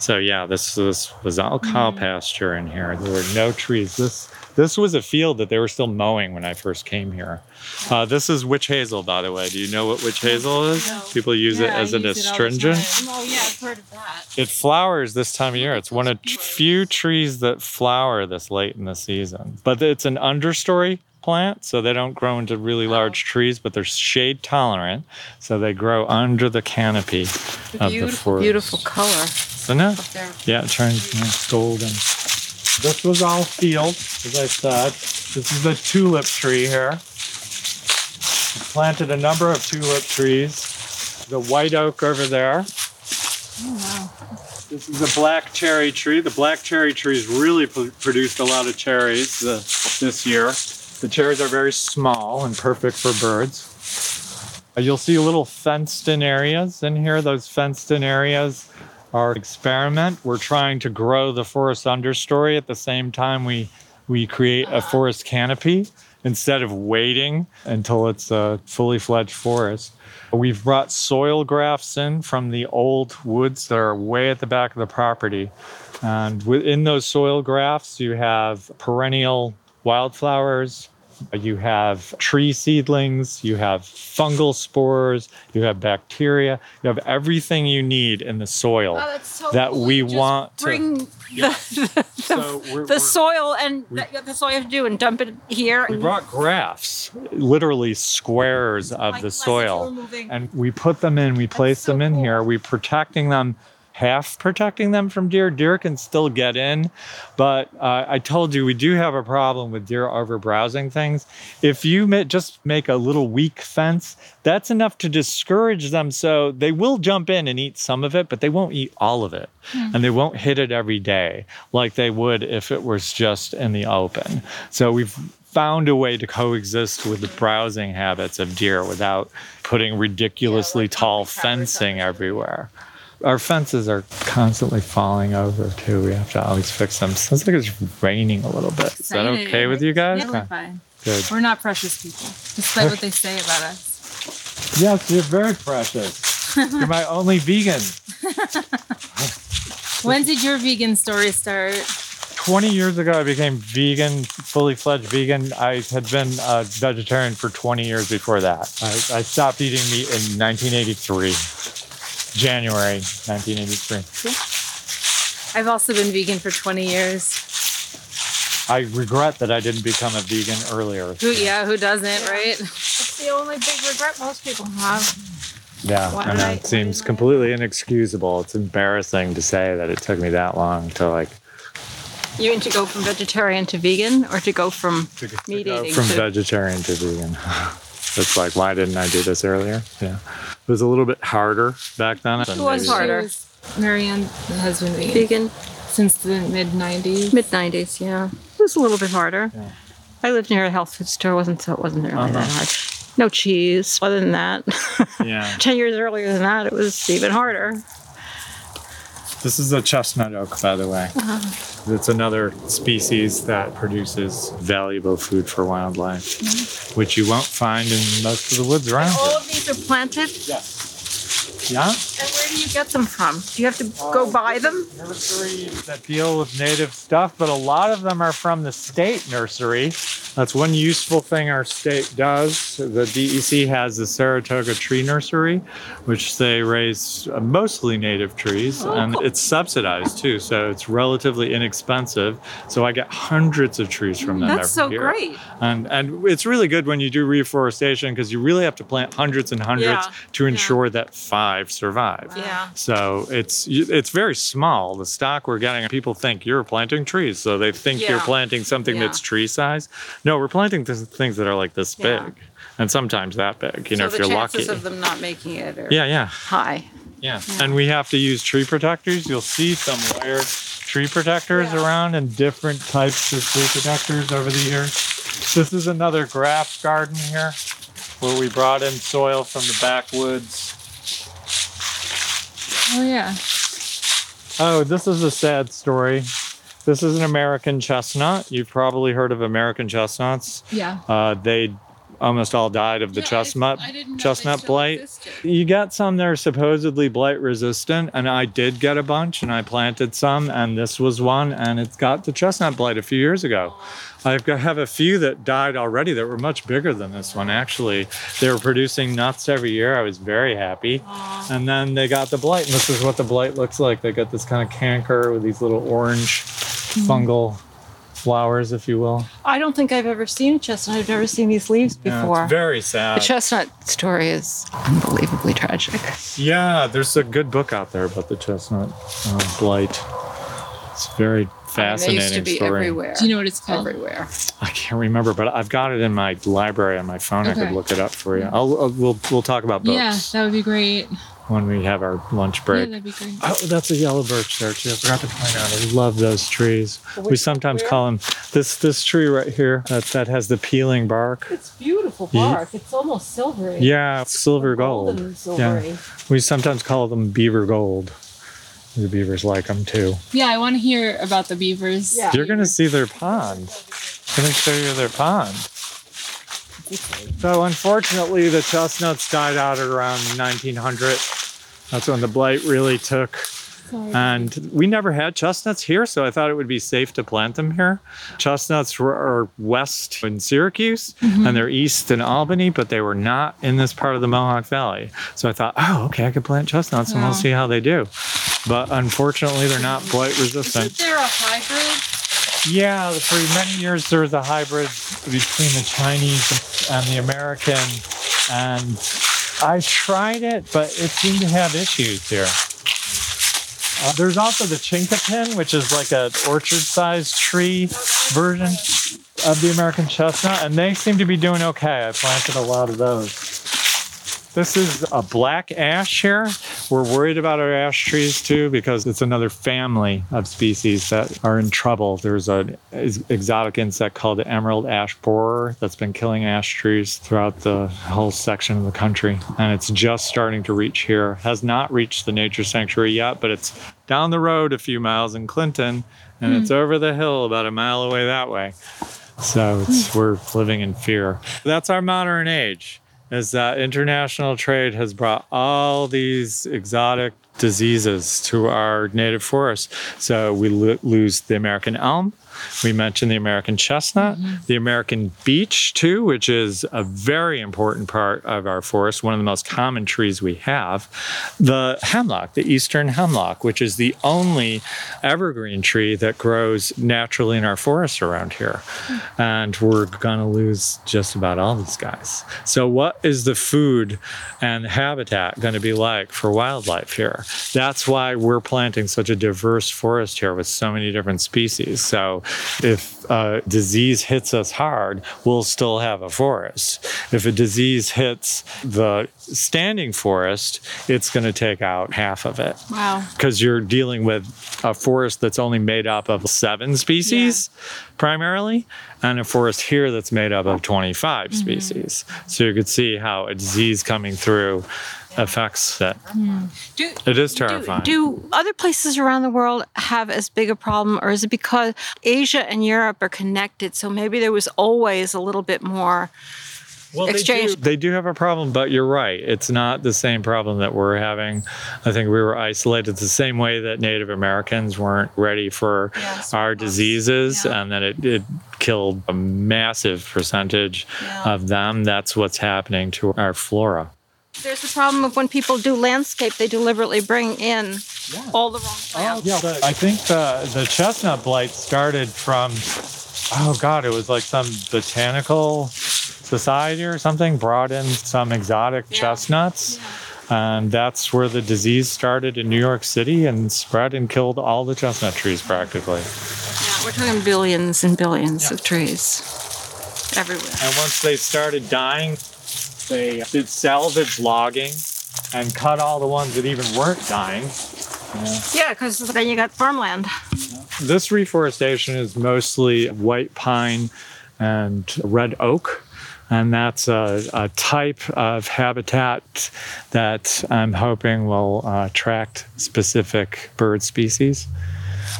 So yeah, this this was all cow pasture in here. There were no trees. This this was a field that they were still mowing when I first came here. Uh, this is witch hazel, by the way. Do you know what witch hazel is? No. People use it Yeah, I as an it all the astringent. Oh yeah, I've heard of that. It flowers this time of year. It's one of few trees that flower this late in the season. But it's an understory plant, so they don't grow into really large trees, but they're shade tolerant, so they grow under the canopy of the forest. beautiful color. Isn't it? Yeah, it turns yeah, golden. This was all field, as I said. This is the tulip tree here. Planted a number of tulip trees. The white oak over there. Wow. This is a black cherry tree. The black cherry trees really p- produced a lot of cherries uh, this year. The chairs are very small and perfect for birds. Uh, You'll see little fenced in areas in here. Those fenced in areas are experiment. We're trying to grow the forest understory at the same time we we create a forest canopy instead of waiting until it's a fully fledged forest. We've brought soil grafts in from the old woods that are way at the back of the property. And within those soil grafts, you have perennial wildflowers, You have tree seedlings, you have fungal spores, you have bacteria, you have everything you need in the soil Oh, that's so that cool. we You just want to- bring Yeah. [LAUGHS] the, the, So we're- the we're- soil and we- that- that's all you have to do and dump it here. We brought grafts, literally squares of Like- the like if you were soil, moving- and we put them in, we place so them in cool. here, We're protecting them, half protecting them from deer. Deer can still get in, but uh, I told you we do have a problem with deer over browsing things. If you ma- just make a little weak fence, that's enough to discourage them. So they will jump in and eat some of it, but they won't eat all of it, and they won't hit it every day like they would if it was just in the open. So we've found a way to coexist with the browsing habits of deer without putting ridiculously tall fencing everywhere. Our fences are constantly falling over too. We have to always fix them. Sounds like it's raining a little bit. Is that okay with you guys? Totally Okay, fine. Good. We're not precious people, despite what they say about us. Yes, you're very precious. You're my only vegan. [LAUGHS] When did your vegan story start? 20 years ago, I became vegan, fully fledged vegan. I had been a vegetarian for 20 years before that. I, I stopped eating meat in 1983, January 1983. I've also been vegan for 20 years. I regret that I didn't become a vegan earlier. Who, yeah, who doesn't, right? That's the only big regret most people have. Yeah, Why I know. I- It seems why I- completely inexcusable. It's embarrassing to say that it took me that long to like You mean to go from vegetarian to vegan or to go from to, to meat go eating from to vegetarian to vegan. [LAUGHS] it's like, why didn't I do this earlier? Yeah, it was a little bit harder back then. than It was maybe- harder. She Marianne has been vegan vegan? since the mid 90s. Mid 90s, yeah. It was a little bit harder. Yeah. I lived near a health food store, wasn't so it wasn't really that Uh-huh. hard. No cheese. Other than that, Yeah, [LAUGHS] 10 years earlier than that, it was even harder. This is a chestnut oak, by the way. Uh-huh. It's another species that produces valuable food for wildlife, Mm-hmm. which you won't find in most of the woods around. All of these are planted. Yes. Yeah. And where do you get them from? Do you have to go buy them? nurseries that deal with native stuff, but a lot of them are from the state nursery. That's one useful thing our state does. The DEC has the Saratoga Tree Nursery, which they raise uh, mostly native trees, Oh, and it's subsidized too, so it's relatively inexpensive. So I get hundreds of trees from them That's so every year. great. And and it's really good when you do reforestation because you really have to plant hundreds and hundreds Yeah, to ensure that five survive. Yeah. So it's it's very small. The stock we're getting, people think you're planting trees, so they think you're planting something Yeah. that's tree size. No, we're planting th- things that are like this Yeah. big, and sometimes that big. You know, if you're lucky. the chances of them not making it are yeah, yeah, high. yeah, And we have to use tree protectors. You'll see some weird tree protectors Yeah. around and different types of tree protectors over the years. This is another grass garden here, where we brought in soil from the backwoods. Oh, yeah. Oh, this is a sad story. This is an American chestnut. You've probably heard of American chestnuts. Yeah. Uh, they almost all died of the chestnut chestnut blight. You get some that are supposedly blight resistant, and I did get a bunch, and I planted some, and this was one, and it got the chestnut blight a few years ago. I've got, have a few that died already that were much bigger than this one. Actually, they were producing nuts every year. I was very happy, and then they got the blight, and this is what the blight looks like. They got this kind of canker with these little orange fungal flowers, if you will. I don't think I've ever seen a chestnut. I've never seen these leaves Yeah, before. it's very sad. the chestnut story is unbelievably tragic. Yeah, there's a good book out there about the chestnut uh, blight. It's very fascinating they used to be story. everywhere. Do you know what it's called? Everywhere. I can't remember, but I've got it in my library on my phone. I could look it up for you. I'll, I'll we'll we'll talk about books Yeah, that would be great. when we have our lunch break. Yeah, break. that'd be great. Oh, that's a yellow birch there too. I forgot to point out. I love those trees. we sometimes where? call them this this tree right here that that has the peeling bark. It's beautiful Ye- bark. It's almost silvery. Yeah, silver gold. Golden silvery. We sometimes call them beaver gold. The beavers like them too. Yeah, I want to hear about the beavers. Yeah. You're gonna see their pond. I'm gonna show you their pond. So unfortunately, the chestnuts died out at around 1900. That's when the blight really took And we never had chestnuts here, so I thought it would be safe to plant them here. Chestnuts were are west in Syracuse mm-hmm. and they're east in Albany, but they were not in this part of the Mohawk Valley. So I thought, oh, okay, I could plant chestnuts and we'll see how they do. But unfortunately, they're not blight resistant. Isn't there a hybrid? Yeah, for many years there was a hybrid between the Chinese and the American, and I tried it, but it seemed to have issues here. Uh, there's also the chinkapin, which is like an orchard-sized tree version of the American chestnut, and they seem to be doing okay. I planted a lot of those. This is a black ash here. We're worried about our ash trees too because it's another family of species that are in trouble. There's an exotic insect called the emerald ash borer that's been killing ash trees throughout the whole section of the country. And it's just starting to reach here. Has not reached the nature sanctuary yet, but it's down the road a few miles in Clinton and it's hmm. over the hill about a mile away that way. So it's, hmm. we're living in fear. That's our modern age, is that international trade has brought all these exotic diseases to our native forests. So we lo- lose the American elm. We mentioned the American chestnut, mm-hmm. the American beech, too, which is a very important part of our forest, one of the most common trees we have. The hemlock, the eastern hemlock, which is the only evergreen tree that grows naturally in our forest around here. Hmm. And we're going to lose just about all these guys. So, what is the food and habitat going to be like for wildlife here? That's why we're planting such a diverse forest here with so many different species. So, if a disease hits us hard, we'll still have a forest. If a disease hits the standing forest, it's going to take out half of it Wow. because you're dealing with a forest that's only made up of seven species primarily, and a forest here that's made up of 25 mm-hmm. species. So you could see how a disease coming through affects it. Hmm. Do, It is terrifying. do other places around the world have as big a problem, or is it because Asia and Europe are connected? So maybe there was always a little bit more. well, they do, exchange. they do have a problem, but you're right. It's not the same problem that we're having. I think we were isolated the same way that Native Americans weren't ready for Yes, our diseases, Yeah. and that it, it killed a massive percentage Yeah. of them. That's what's happening to our flora. There's the problem of when people do landscape, they deliberately bring in all the wrong plants. yeah. I think the the chestnut blight started from oh god, it was like some botanical society or something brought in some exotic Yeah. chestnuts. And that's where the disease started in New York City and spread and killed all the chestnut trees practically. Yeah, we're talking billions and billions of trees everywhere. And once they started dying, they did salvage logging and cut all the ones that even weren't dying. Yeah, because then you got farmland. This reforestation is mostly white pine and red oak. And that's a, a type of habitat that I'm hoping will uh, attract specific bird species.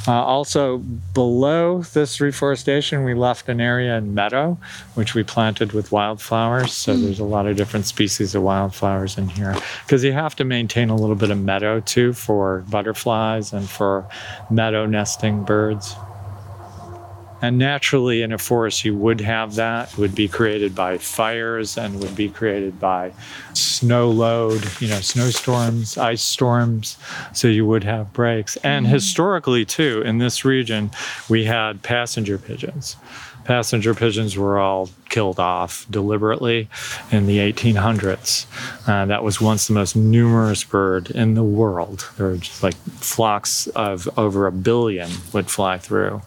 Uh, also, below this reforestation, we left an area in meadow, which we planted with wildflowers. So there's a lot of different species of wildflowers in here because you have to maintain a little bit of meadow too for butterflies and for meadow nesting birds. And naturally, in a forest, you would have that. It would be created by fires and would be created by snow load, you know, snowstorms, ice storms. So you would have breaks. And mm-hmm. historically, too, in this region, we had passenger pigeons. Passenger pigeons were all killed off deliberately in the 1800s. Uh, that was once the most numerous bird in the world. There were just like flocks of over a billion would fly through.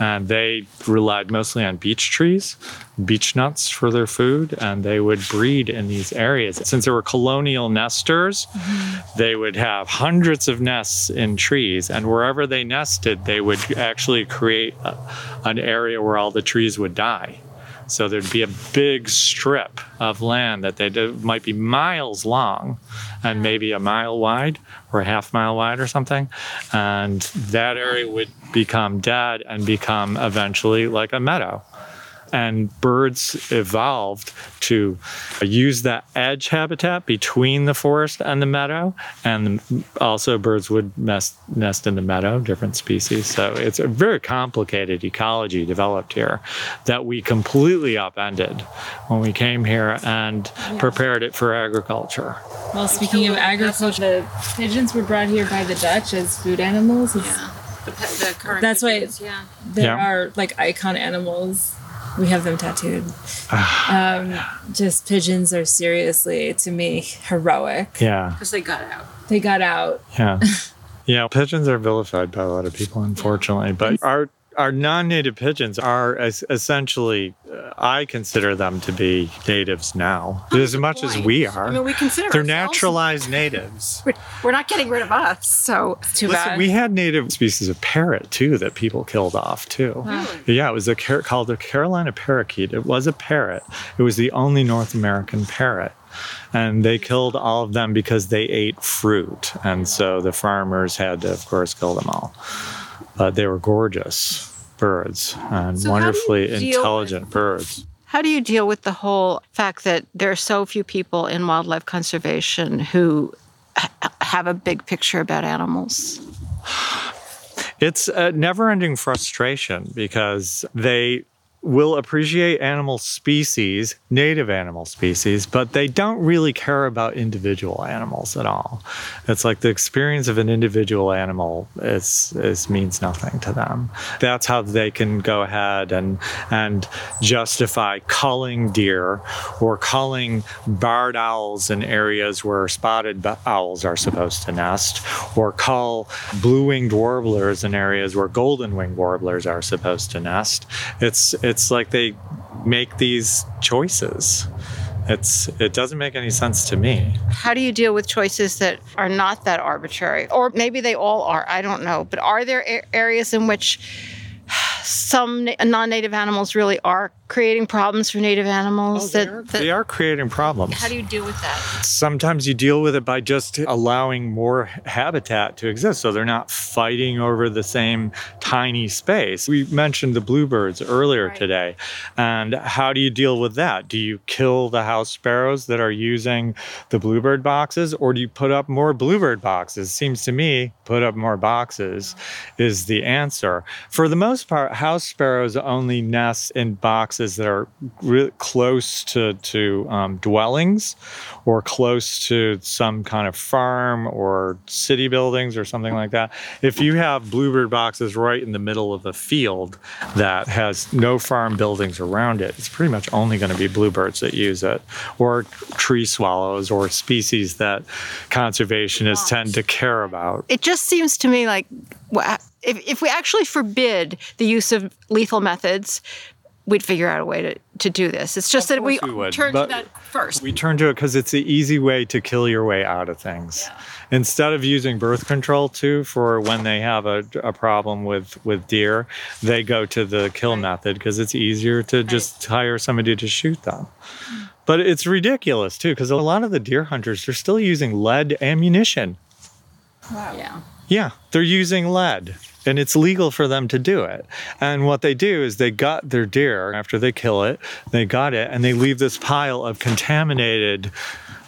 And they relied mostly on beech trees, beech nuts for their food, and they would breed in these areas. Since there were colonial nesters, they would have hundreds of nests in trees, and wherever they nested, they would actually create a, an area where all the trees would die. So there'd be a big strip of land that they might be miles long and maybe a mile wide or a half mile wide or something. And that area would become dead and become eventually like a meadow. And birds evolved to use that edge habitat between the forest and the meadow. And also, birds would nest, nest in the meadow, different species. So it's a very complicated ecology developed here that we completely upended when we came here and prepared it for agriculture. Well, speaking of agriculture, the pigeons were brought here by the Dutch as food animals. It's- The, the current That's why yeah. There Yeah. are like icon animals. We have them tattooed. um, just pigeons are seriously, to me, heroic. Yeah, Because they got out. They got out. yeah. [LAUGHS] Yeah, pigeons are vilified by a lot of people, unfortunately. But our our non-native pigeons are es- essentially, uh, I consider them to be natives now, as much as we are. I mean, we consider They're ourselves- naturalized [LAUGHS] natives. We're, we're not getting rid of us. So Too Listen, bad. we had native species of parrot too that people killed off too. Yeah, it was a car- called a Carolina parakeet. It was a parrot. It was the only North American parrot. And they killed all of them because they ate fruit. And so the farmers had to, of course, kill them all. But they were gorgeous birds and So how do you wonderfully deal with- intelligent birds. How do you deal with the whole fact that there are so few people in wildlife conservation who ha- have a big picture about animals? It's a never ending frustration because they will appreciate animal species, native animal species, but they don't really care about individual animals at all. It's like the experience of an individual animal is, is means nothing to them. That's how they can go ahead and and justify culling deer or culling barred owls in areas where spotted owls are supposed to nest, or cull blue-winged warblers in areas where golden-winged warblers are supposed to nest. It's it's like they make these choices. It's it doesn't make any sense to me. How do you deal with choices that are not that arbitrary? Or maybe they all are, I don't know. But are there areas in which some na- non-native animals really are creating problems for native animals oh, that, that They are creating problems. how do you deal with that sometimes you deal with it by just allowing more habitat to exist so they're not fighting over the same tiny space. We mentioned the bluebirds earlier Right. today. And how do you deal with that? Do you kill the house sparrows that are using the bluebird boxes or do you put up more bluebird boxes? Seems to me put up more boxes oh. is the answer. For the most part, house sparrows only nest in boxes that are re- close to, to um, dwellings or close to some kind of farm or city buildings or something like that. If you have bluebird boxes right in the middle of a field that has no farm buildings around it, it's pretty much only going to be bluebirds that use it, or tree swallows, or species that conservationists tend to care about. it just seems to me like if, if we actually forbid the use of lethal methods we'd figure out a way to, to do this it's just Of that we, we would, turn to that first We turn to it because it's the easy way to kill your way out of things. Instead of using birth control too for when they have a, a problem with, with deer, they go to the kill method because it's easier to just hire somebody to shoot them. But it's ridiculous too because a lot of the deer hunters are still using lead ammunition. Wow. Yeah Yeah, they're using lead and it's legal for them to do it. And what they do is they gut their deer after they kill it, they gut it, and they leave this pile of contaminated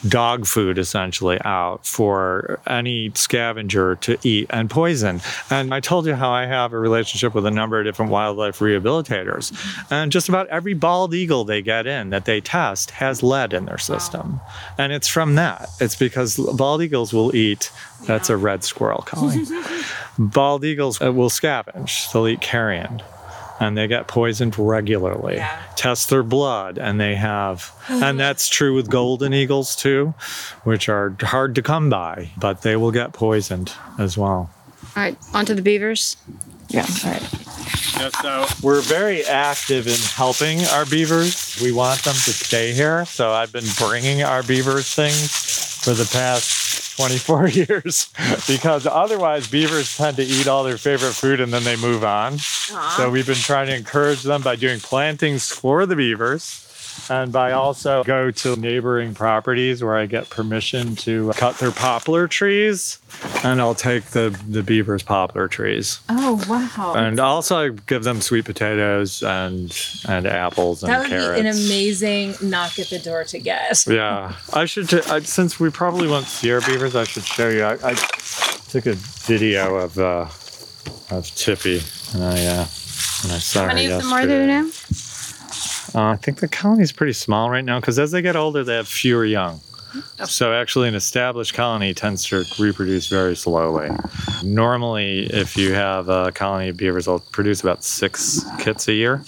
dog food essentially out for any scavenger to eat and poison. And I told you how I have a relationship with a number of different wildlife rehabilitators. And just about every bald eagle they get in that they test has lead in their system. And it's from that. It's because bald eagles will eat that's a red squirrel [LAUGHS] calling. Bald eagles uh, will scavenge. They'll eat carrion. And they get poisoned regularly. Yeah. Test their blood, and they have, and [SIGHS] that's true with golden eagles too, which are hard to come by, but they will get poisoned as well. all right on to the beavers yeah all right Yeah, so we're very active in helping our beavers. We want them to stay here. So I've been bringing our beavers things for the past 24 [LAUGHS] years because otherwise beavers tend to eat all their favorite food and then they move on. So we've been trying to encourage them by doing plantings for the beavers And I also go to neighboring properties where I get permission to cut their poplar trees, and I'll take the, the beavers' poplar trees. Oh wow. And also I give them sweet potatoes and and apples and that would carrots. be an amazing knock at the door to get. Yeah, I should. T- I, since we probably won't see our beavers, I should show you. I, I took a video of uh, of Tippi, and I uh, and I saw How her many of them yesterday. are there now? Uh, I think the colony is pretty small right now because as they get older, they have fewer young. So actually, an established colony tends to reproduce very slowly. Normally, if you have a colony of beavers, they'll produce about six kits a year.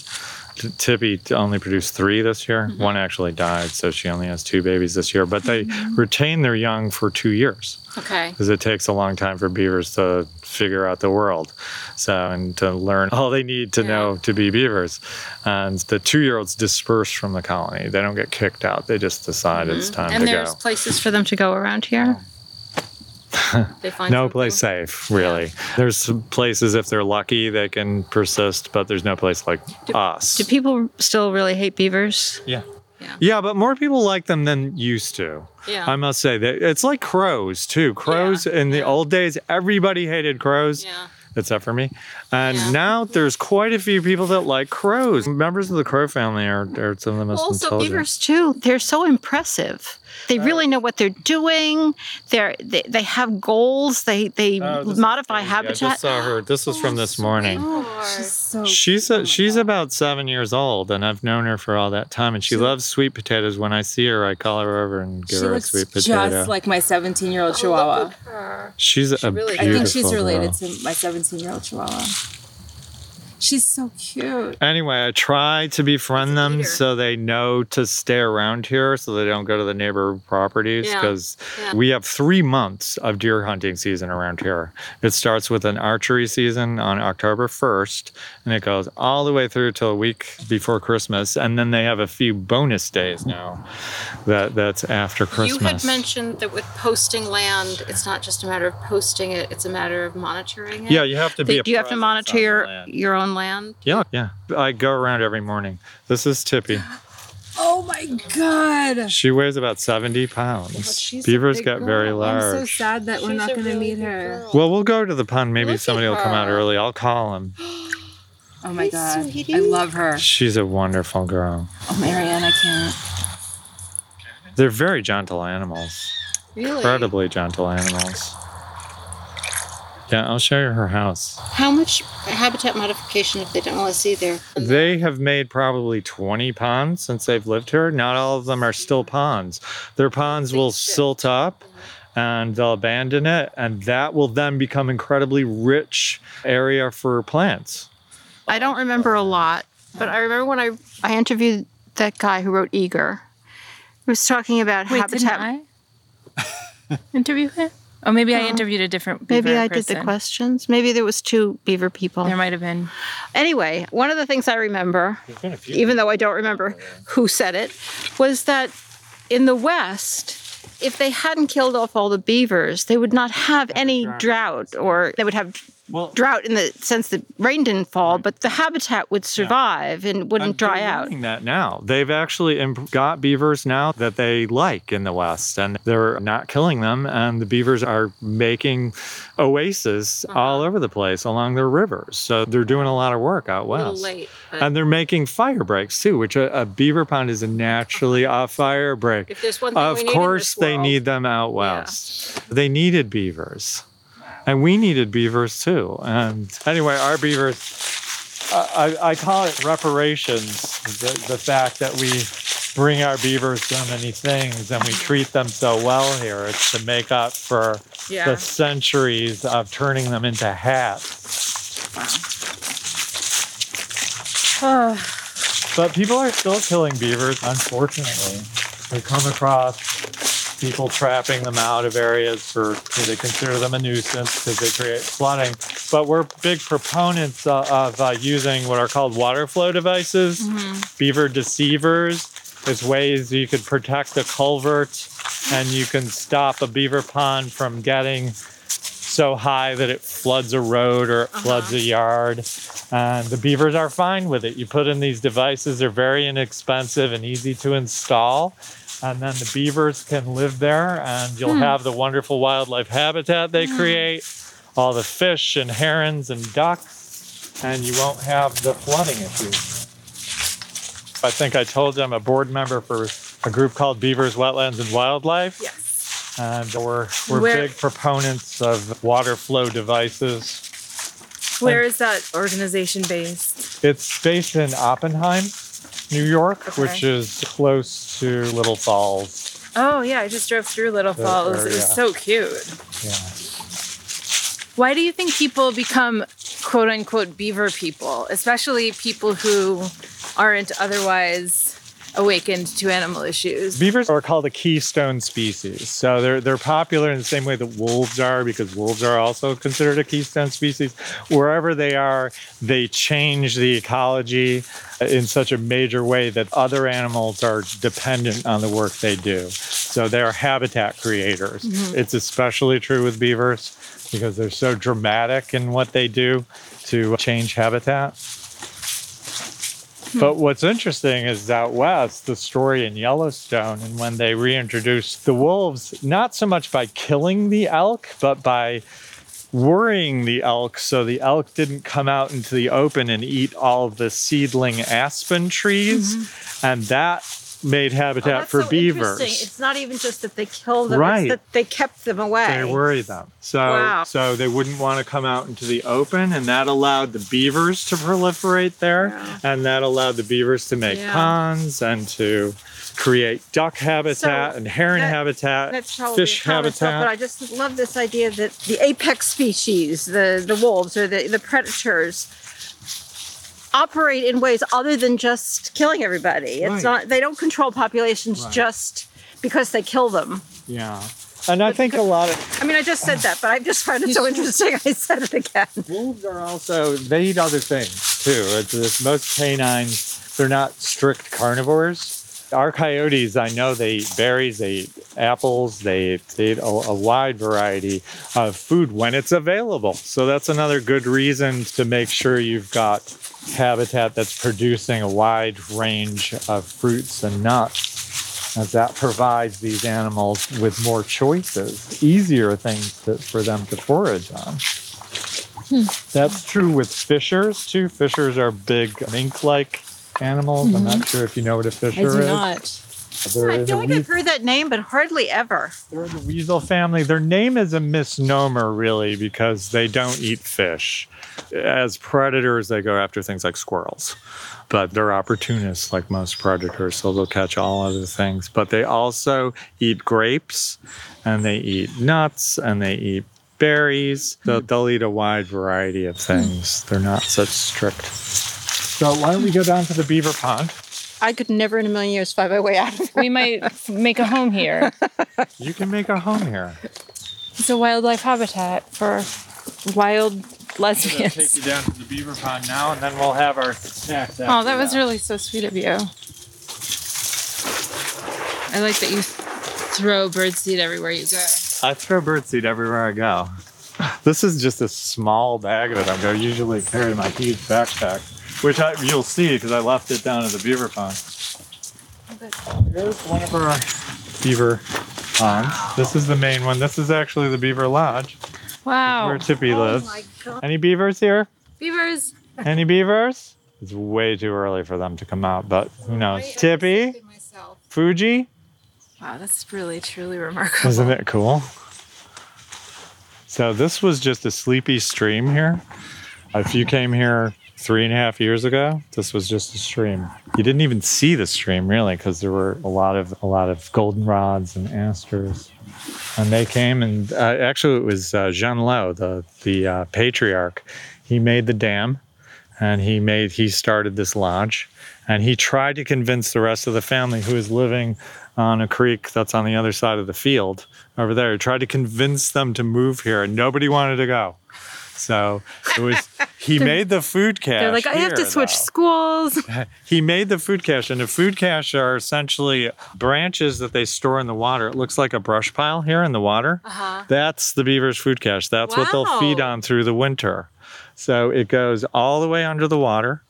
T- Tippi only produced three this year. Mm-hmm. One actually died, so she only has two babies this year. But they retain their young for two years Okay. because it takes a long time for beavers to figure out the world so and to learn all they need to know to be beavers and the two-year-olds disperse from the colony they don't get kicked out they just decide it's time Mm-hmm. And to there's go Oh. places for them to go around here. they [LAUGHS] find no something? place safe really there's some places if they're lucky they can persist but there's no place like us Do people still really hate beavers? yeah Yeah. yeah but more people like them than used to Yeah. I must say that it's like crows too. Crows in the yeah. old days, everybody hated crows. yeah. except for me. And Yeah. now there's quite a few people that like crows. Members of the crow family are, are some of the most Also, intelligent. beavers too. They're so impressive. They uh, really know what they're doing. They're they, they have goals. They they Oh, this is modify crazy. I just saw her. This was from this oh, morning. She's so She's a, she's about seven years old, and I've known her for all that time. And she loves sweet potatoes. When I see her, I call her over and give her a sweet potato. just like my 17 year old Chihuahua. she's a really beautiful I think she's related girl. to my 17 year old Chihuahua. She's so cute. Anyway, I try to befriend them leader. so they know to stay around here so they don't go to the neighbor properties Yeah. because Yeah. we have three months of deer hunting season around here. It starts with an archery season on October 1st and it goes all the way through till a week before Christmas. And then they have a few bonus days now that that's after Christmas. You had mentioned that with posting land, it's not just a matter of posting it; it's a matter of monitoring it. yeah, you have to be. A do you have to monitor your your own land? Yeah, yeah. I go around every morning. This is Tippi. [GASPS] Oh my God. She weighs about 70 pounds. Oh, she's a Beavers big get very girl. large. I'm so sad that we're not going to really meet her. girl. Well, we'll go to the pond. Maybe Look somebody will come out early. I'll call him. [GASPS] Oh my God. sweetie. I love her. She's a wonderful girl. Oh, Marianne, I can't. They're very gentle animals. Really? Incredibly gentle animals. Yeah, I'll show you her house. How much habitat modification have they done? Well, I see there. They have made probably 20 ponds since they've lived here. Not all of them are still ponds. Their ponds will silt up and they'll abandon it, and that will then become incredibly rich area for plants. I don't remember a lot, but I remember when I I interviewed that guy who wrote Eager. He was talking about Wait, habitat. didn't I [LAUGHS] interview him? Oh, maybe I interviewed a different. Maybe beaver I did the questions. Maybe there was two beaver people. There might have been. Anyway, one of the things I remember, even though I don't remember who said it, was that in the West, if they hadn't killed off all the beavers, they would not have any drought, or they would have Well, drought in the sense that rain didn't fall, but the habitat would survive and wouldn't And dry out. that now. They've actually got beavers now that they like in the West, and they're not killing them. And the beavers are making oases Uh-huh. all over the place along their rivers. So they're doing a lot of work out west. late, but And they're making fire breaks too, which a, a beaver pond is a naturally a [LAUGHS] fire break. if there's one thing Of we need in course, this they need them out west. They needed beavers, and we needed beavers too. And anyway, our beavers, I, I I call it reparations. The, the fact that we bring our beavers so many things and we treat them so well here. It's to make up for the centuries of turning them into hats. [SIGHS] But people are still killing beavers, unfortunately. We come across people trapping them out of areas for they consider them a nuisance because they create flooding. But we're big proponents uh, of uh, using what are called water flow devices, beaver deceivers. It's ways you could protect the culvert and you can stop a beaver pond from getting so high that it floods a road or it floods a yard. And the beavers are fine with it. You put in these devices, they're very inexpensive and easy to install. And then the beavers can live there, and you'll hmm. have the wonderful wildlife habitat they hmm. create, all the fish and herons and ducks, and you won't have the flooding issues. I think I told you I'm a board member for a group called Beavers, Wetlands, and Wildlife. Yes. And we're, we're Where- big proponents of water flow devices. Where is that organization based? It's based in Oppenheim, New York, Okay. which is close to Little Falls. Oh yeah, I just drove through Little There- Falls. It was so cute. Yeah. Why do you think people become quote unquote beaver people, especially people who aren't otherwise awakened to animal issues? Beavers are called a keystone species. So they're they're popular in the same way that wolves are because wolves are also considered a keystone species. Wherever they are, they change the ecology uh, in such a major way that other animals are dependent on the work they do. So they're habitat creators. Mm-hmm. It's especially true with beavers because they're so dramatic in what they do to change habitat. But what's interesting is out west, the story in Yellowstone, and when they reintroduced the wolves, not so much by killing the elk, but by worrying the elk so the elk didn't come out into the open and eat all of the seedling aspen trees. Mm-hmm. And that made habitat for beavers. It's not even just that they killed them; Right. it's that they kept them away. They worry them. So Wow. so they wouldn't want to come out into the open and that allowed the beavers to proliferate there Yeah. and that allowed the beavers to make Yeah. ponds and to create duck habitat So and heron that- habitat, fish a common stuff, habitat. but I just love this idea that the apex species, the the wolves or the the predators, operate in ways other than just killing everybody. It's Right. not they don't control populations Right. just because they kill them. yeah. And I think a lot of I mean, I just said that, but I just find it so interesting. I said it again. wolves are also they eat other things too. It's, it's most canines they're not strict carnivores. Our coyotes, I know they eat berries, they eat apples, they eat, they eat a, a wide variety of food when it's available. So that's another good reason to make sure you've got habitat that's producing a wide range of fruits and nuts, as that provides these animals with more choices, easier things to, for them to forage on. That's true with fishers too. Fishers are big mink-like animals. I'm not sure if you know what a fisher is. They're I in feel the like I've heard that name, but hardly ever. they're the weasel family. Their name is a misnomer, really, because they don't eat fish. As predators, they go after things like squirrels, but they're opportunists like most predators, so they'll catch all other things. But they also eat grapes, and they eat nuts, and they eat berries. So they'll eat a wide variety of things. They're not such strict. So why don't we go down to the beaver pond? I could never in a million years find my way out of it. We might make a home here. [LAUGHS] You can make a home here. It's a wildlife habitat for wild I'll take you down to the beaver pond now, and then we'll have our snacks. Oh, after that was really so sweet of you. I like that you throw birdseed everywhere you go. I throw birdseed everywhere I go. [LAUGHS] This is just a small bag of it. I'm going to usually carry in my huge backpack, which I, you'll see because I left it down at the beaver pond. Here's one of our beaver ponds. This is the main one. This is actually the beaver lodge Wow. where Tippi Oh lives. my god. Any beavers here? Beavers. Any beavers? It's way too early for them to come out, but who knows? Tippi? Fuji? Wow, that's really truly remarkable. Isn't it cool? So this was just a sleepy stream here. If you came here three and a half years ago, this was just a stream. You didn't even see the stream really because there were a lot of a lot of goldenrods and asters. And they came and uh, actually it was uh, Jean Lo, the the uh, patriarch. He made the dam, and he made he started this lodge, and he tried to convince the rest of the family who was living on a creek that's on the other side of the field over there. He tried to convince them to move here, and nobody wanted to go. So it was he [LAUGHS] made the food cache. They're like, I have to switch though. schools. [LAUGHS] He made the food cache, and the food cache are essentially branches that they store in the water. It looks like a brush pile here in the water. Uh-huh. That's the beaver's food cache. That's what they'll feed on through the winter. So it goes all the way under the water,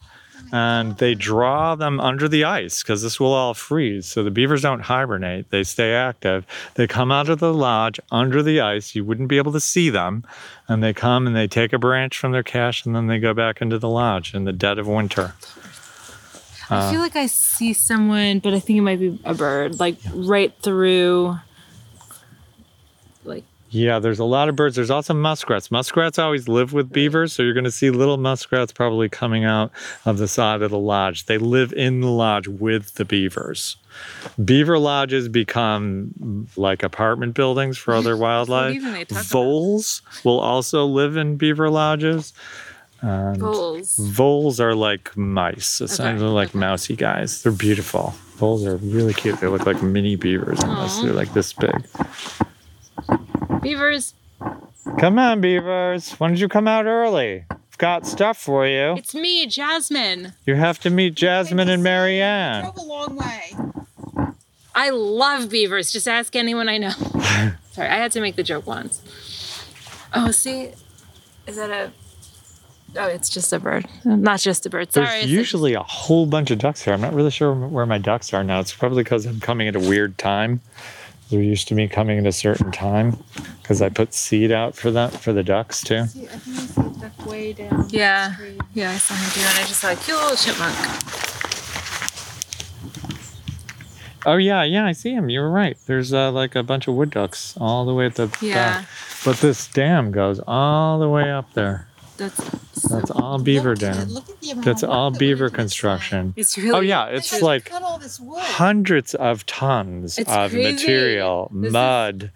and they draw them under the ice because this will all freeze. So the beavers don't hibernate; they stay active. They come out of the lodge under the ice. You wouldn't be able to see them, and they come and they take a branch from their cache, and then they go back into the lodge in the dead of winter. I uh, feel like I see someone, but I think it might be a bird, like right through. Like Yeah, there's a lot of birds. There's also muskrats. Muskrats always live with beavers, so you're going to see little muskrats probably coming out of the side of the lodge. They live in the lodge with the beavers. Beaver lodges become mm, like apartment buildings for other [LAUGHS] wildlife. talk about? Voles will also live in beaver lodges. And bulls. voles are like mice, essentially like mousy guys. They're beautiful. Voles are really cute. They look like mini beavers almost. They're like this big. Beavers. Come on, beavers. Why don't you come out early? I've got stuff for you. It's me, Jasmine. You have to meet Jasmine and Marianne. Drove a long way. I love beavers. Just ask anyone I know. [LAUGHS] Sorry, I had to make the joke once. Oh, see, is that a? Oh, it's just a bird. Not just a bird. Sorry. There's usually a whole bunch of ducks here. I'm not really sure where my ducks are now. It's probably because I'm coming at a weird time. They're used to me coming at a certain time because I put seed out for that for the ducks too. See, I think I see it duck way down. Yeah. street. Yeah, I saw him do, and I just saw a cute little chipmunk. Oh yeah, yeah, I see him. You were right. There's uh, like a bunch of wood ducks all the way at the Yeah. back. But this dam goes all the way up there. That's That's all beaver Look at dam. Look at the amount That's of all that beaver into this thing. construction. it's oh, really. Oh yeah, it's just like cut all this wood. hundreds of tons It's of crazy. material, This is- mud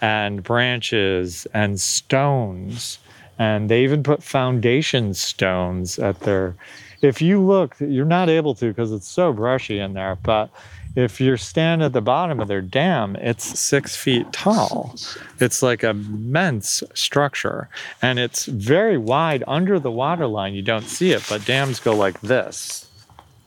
and branches and stones. And they even put foundation stones at their. If you look, you're not able to because it's so brushy in there, but if you're standing at the bottom of their dam, it's six feet tall. It's like a immense structure and it's very wide under the water line. You don't see it, but dams go like this.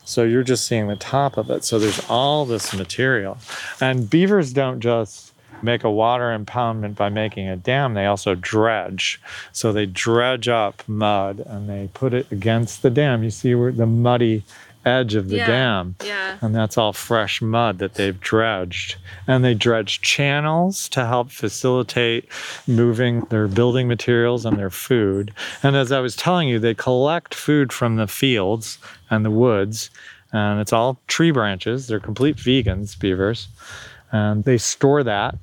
So you're just seeing the top of it. So there's all this material. And beavers don't just make a water impoundment by making a dam, they also dredge. So they dredge up mud and they put it against the dam. You see where the muddy edge of the Yeah. dam. Yeah. And that's all fresh mud that they've dredged. And they dredge channels to help facilitate moving their building materials and their food. And as I was telling you, they collect food from the fields and the woods. And it's all tree branches. They're complete vegans, beavers. And they store that.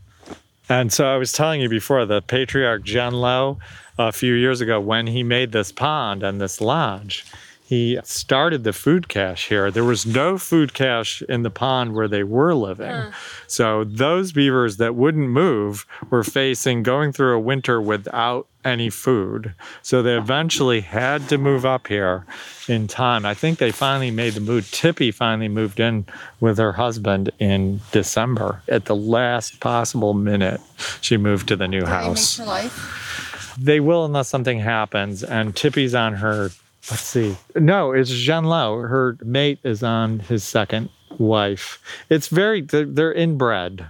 And so I was telling you before, the patriarch Jen Low, a few years ago, when he made this pond and this lodge, he started the food cache here. There was no food cache in the pond where they were living. So those beavers that wouldn't move were facing going through a winter without any food. So they eventually had to move up here in time. I think they finally made the move. Tippi finally moved in with her husband in December. At the last possible minute, she moved to the new house. makes your life. They will unless something happens. And Tippi's on her, let's see. No, it's Jean Lo. Her mate is on his second wife. It's very, they're, they're inbred.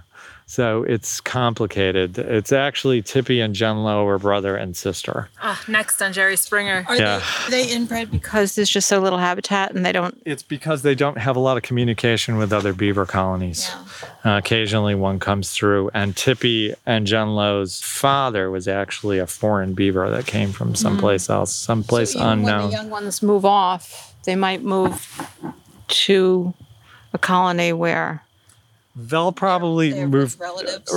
So it's complicated. It's actually Tippi and Jen Lo are brother and sister. Oh, next on Jerry Springer. Are Yeah. they, are they inbred because because there's just so little habitat and they don't It's because they don't have a lot of communication with other beaver colonies. Uh, occasionally one comes through, and Tippi and Jen Lo's father was actually a foreign beaver that came from someplace else, someplace so even unknown. when the young ones move off, they might move to a colony where They'll probably they're move. Uh, relatives?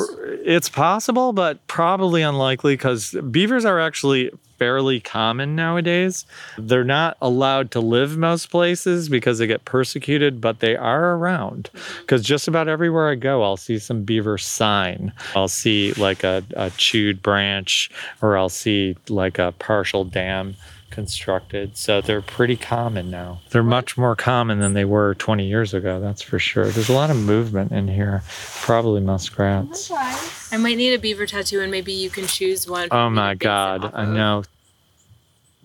It's possible, but probably unlikely because beavers are actually fairly common nowadays. They're not allowed to live most places because they get persecuted, but they are around. Mm-hmm. Because just about everywhere I go, I'll see some beaver sign. I'll see like a, a chewed branch, or I'll see like a partial dam constructed. So they're pretty common now. They're much more common than they were 20 years ago, that's for sure. There's a lot of movement in here, probably muskrats. I might need a beaver tattoo, and maybe you can choose one. for Oh me my to base it God, I know.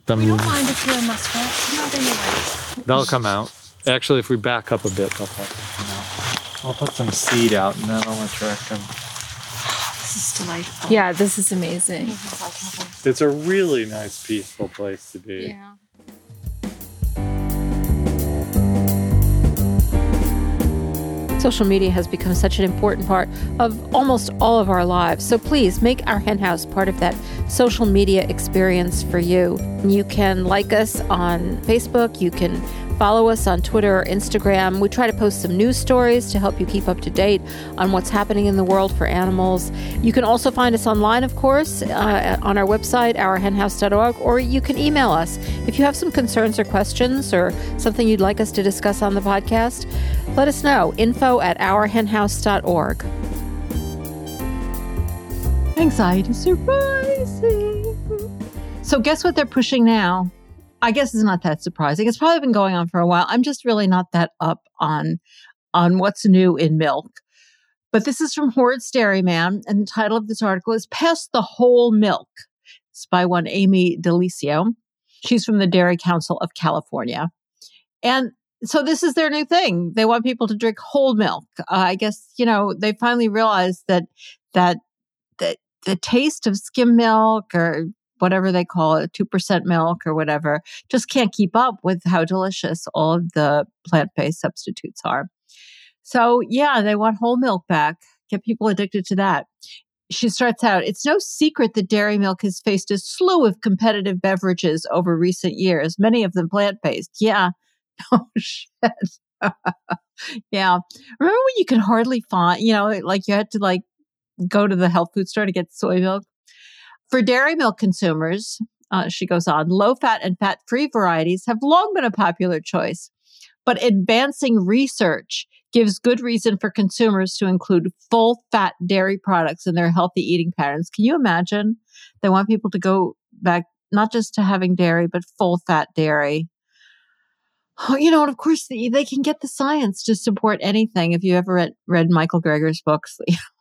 The We don't mind if you're a muskrat. No, they may They'll come out. Actually, if we back up a bit, they'll probably come out. I'll put some seed out and then I'll attract them. This is delightful. Yeah, this is amazing. It's a really nice, peaceful place to be. Yeah. Social media has become such an important part of almost all of our lives. So please make our hen house part of that social media experience for you. You can like us on Facebook, you can follow us on Twitter or Instagram. We try to post some news stories to help you keep up to date on what's happening in the world for animals. You can also find us online, of course, uh, on our website, ourhenhouse.org, or you can email us if you have some concerns or questions or something you'd like us to discuss on the podcast. Let us know. Info at ourhenhouse.org. Anxiety surprising. So, guess what they're pushing now? I guess it's not that surprising. It's probably been going on for a while. I'm just really not that up on on what's new in milk. But this is from Hoard's Dairyman, and the title of this article is "Pass the Whole Milk." It's by one Amy DeLisio. She's from the Dairy Council of California, and so this is their new thing. They want people to drink whole milk. Uh, I guess you know they finally realized that that that the taste of skim milk or whatever they call it, 2% milk or whatever, just can't keep up with how delicious all of the plant based substitutes are. So, yeah, they want whole milk back, get people addicted to that. She starts out It's no secret that dairy milk has faced a slew of competitive beverages over recent years, many of them plant based. Yeah. [LAUGHS] Oh, shit. [LAUGHS] yeah. Remember when you could hardly find, you know, like you had to like go to the health food store to get soy milk? For dairy milk consumers, uh, she goes on, low fat and fat free varieties have long been a popular choice, but advancing research gives good reason for consumers to include full fat dairy products in their healthy eating patterns. Can you imagine? They want people to go back not just to having dairy, but full fat dairy. Oh, you know, and of course, the, they can get the science to support anything. If you ever read, read Michael Greger's books, [LAUGHS]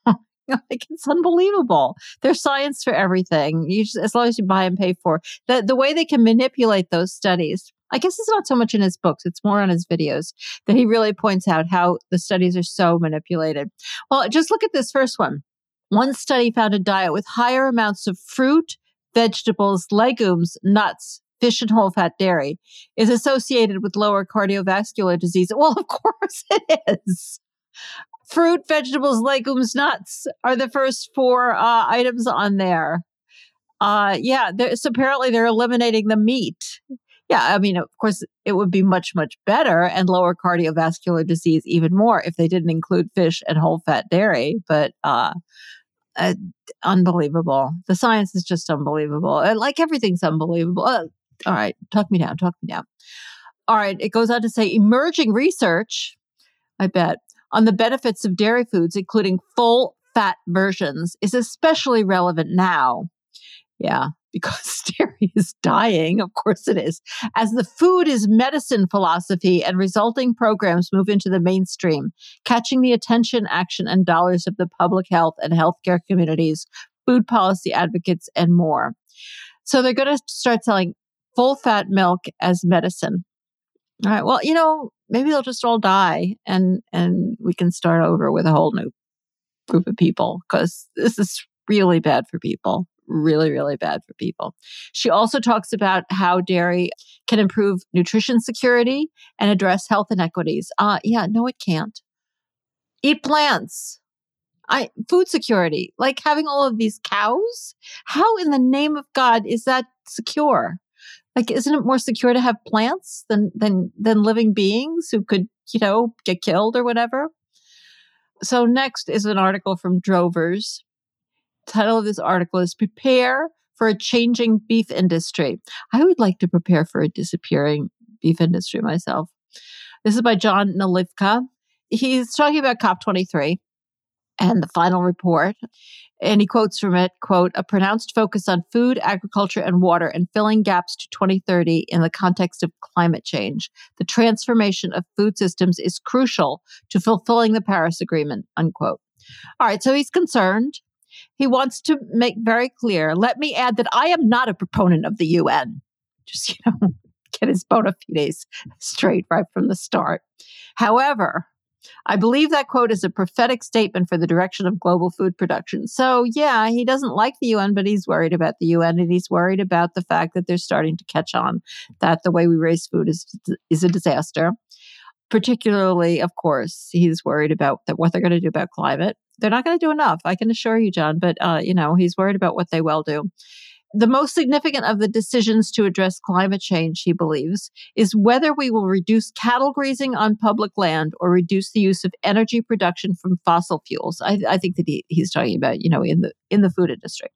[LAUGHS] like it's unbelievable. There's science for everything. You just, as long as you buy and pay for the the way they can manipulate those studies. I guess it's not so much in his books; it's more on his videos that he really points out how the studies are so manipulated. Well, just look at this first one. One study found a diet with higher amounts of fruit, vegetables, legumes, nuts, fish and whole fat dairy is associated with lower cardiovascular disease. Well, of [LAUGHS] course it is. Fruit, vegetables, legumes, nuts are the first four uh, items on there. Uh, yeah, so apparently they're eliminating the meat. Yeah, I mean, of course, it would be much, much better and lower cardiovascular disease even more if they didn't include fish and whole fat dairy. But uh, uh, unbelievable. The science is just unbelievable. Uh, like everything's unbelievable. Uh, all right, talk me down, talk me down. All right, it goes on to say emerging research, I bet, on the benefits of dairy foods, including full fat versions, is especially relevant now. Yeah, [LAUGHS] because [LAUGHS] dairy is dying. Of course it is. As the food is medicine philosophy and resulting programs move into the mainstream, catching the attention, action, and dollars of the public health and healthcare communities, food policy advocates, and more. So they're going to start selling full fat milk as medicine. All right. Well, you know, maybe they'll just all die and and we can start over with a whole new group of people because this is really bad for people. Really, really bad for people. She also talks about how dairy can improve nutrition security and address health inequities. Uh yeah, no, it can't. Eat plants. I food security, like having all of these cows. How in the name of God is that secure? Like isn't it more secure to have plants than than than living beings who could you know get killed or whatever? So next is an article from drovers. Title of this article is prepare for a changing beef industry. I would like to prepare for a disappearing beef industry myself. This is by john nalivka he's talking about cop23 and the final report. And he quotes from it quote a pronounced focus on food agriculture and water and filling gaps to 2030 in the context of climate change. The transformation of food systems is crucial to fulfilling the paris agreement unquote. All right so he's concerned. He wants to make very clear let me add that i am not a proponent of the un Just, [LAUGHS] you know, get his bona fides straight right from the start. However, I believe that quote is a prophetic statement for the direction of global food production. So, yeah, he doesn't like the UN, but he's worried about the UN and he's worried about the fact that they're starting to catch on that the way we raise food is is a disaster. Particularly, of course, he's worried about that what they're going to do about climate. They're not going to do enough, I can assure you, John. But uh, you know, he's worried about what they will do. The most significant of the decisions to address climate change, he believes, is whether we will reduce cattle grazing on public land or reduce the use of energy production from fossil fuels. I, I think that he, he's talking about, you know, in the in the food industry.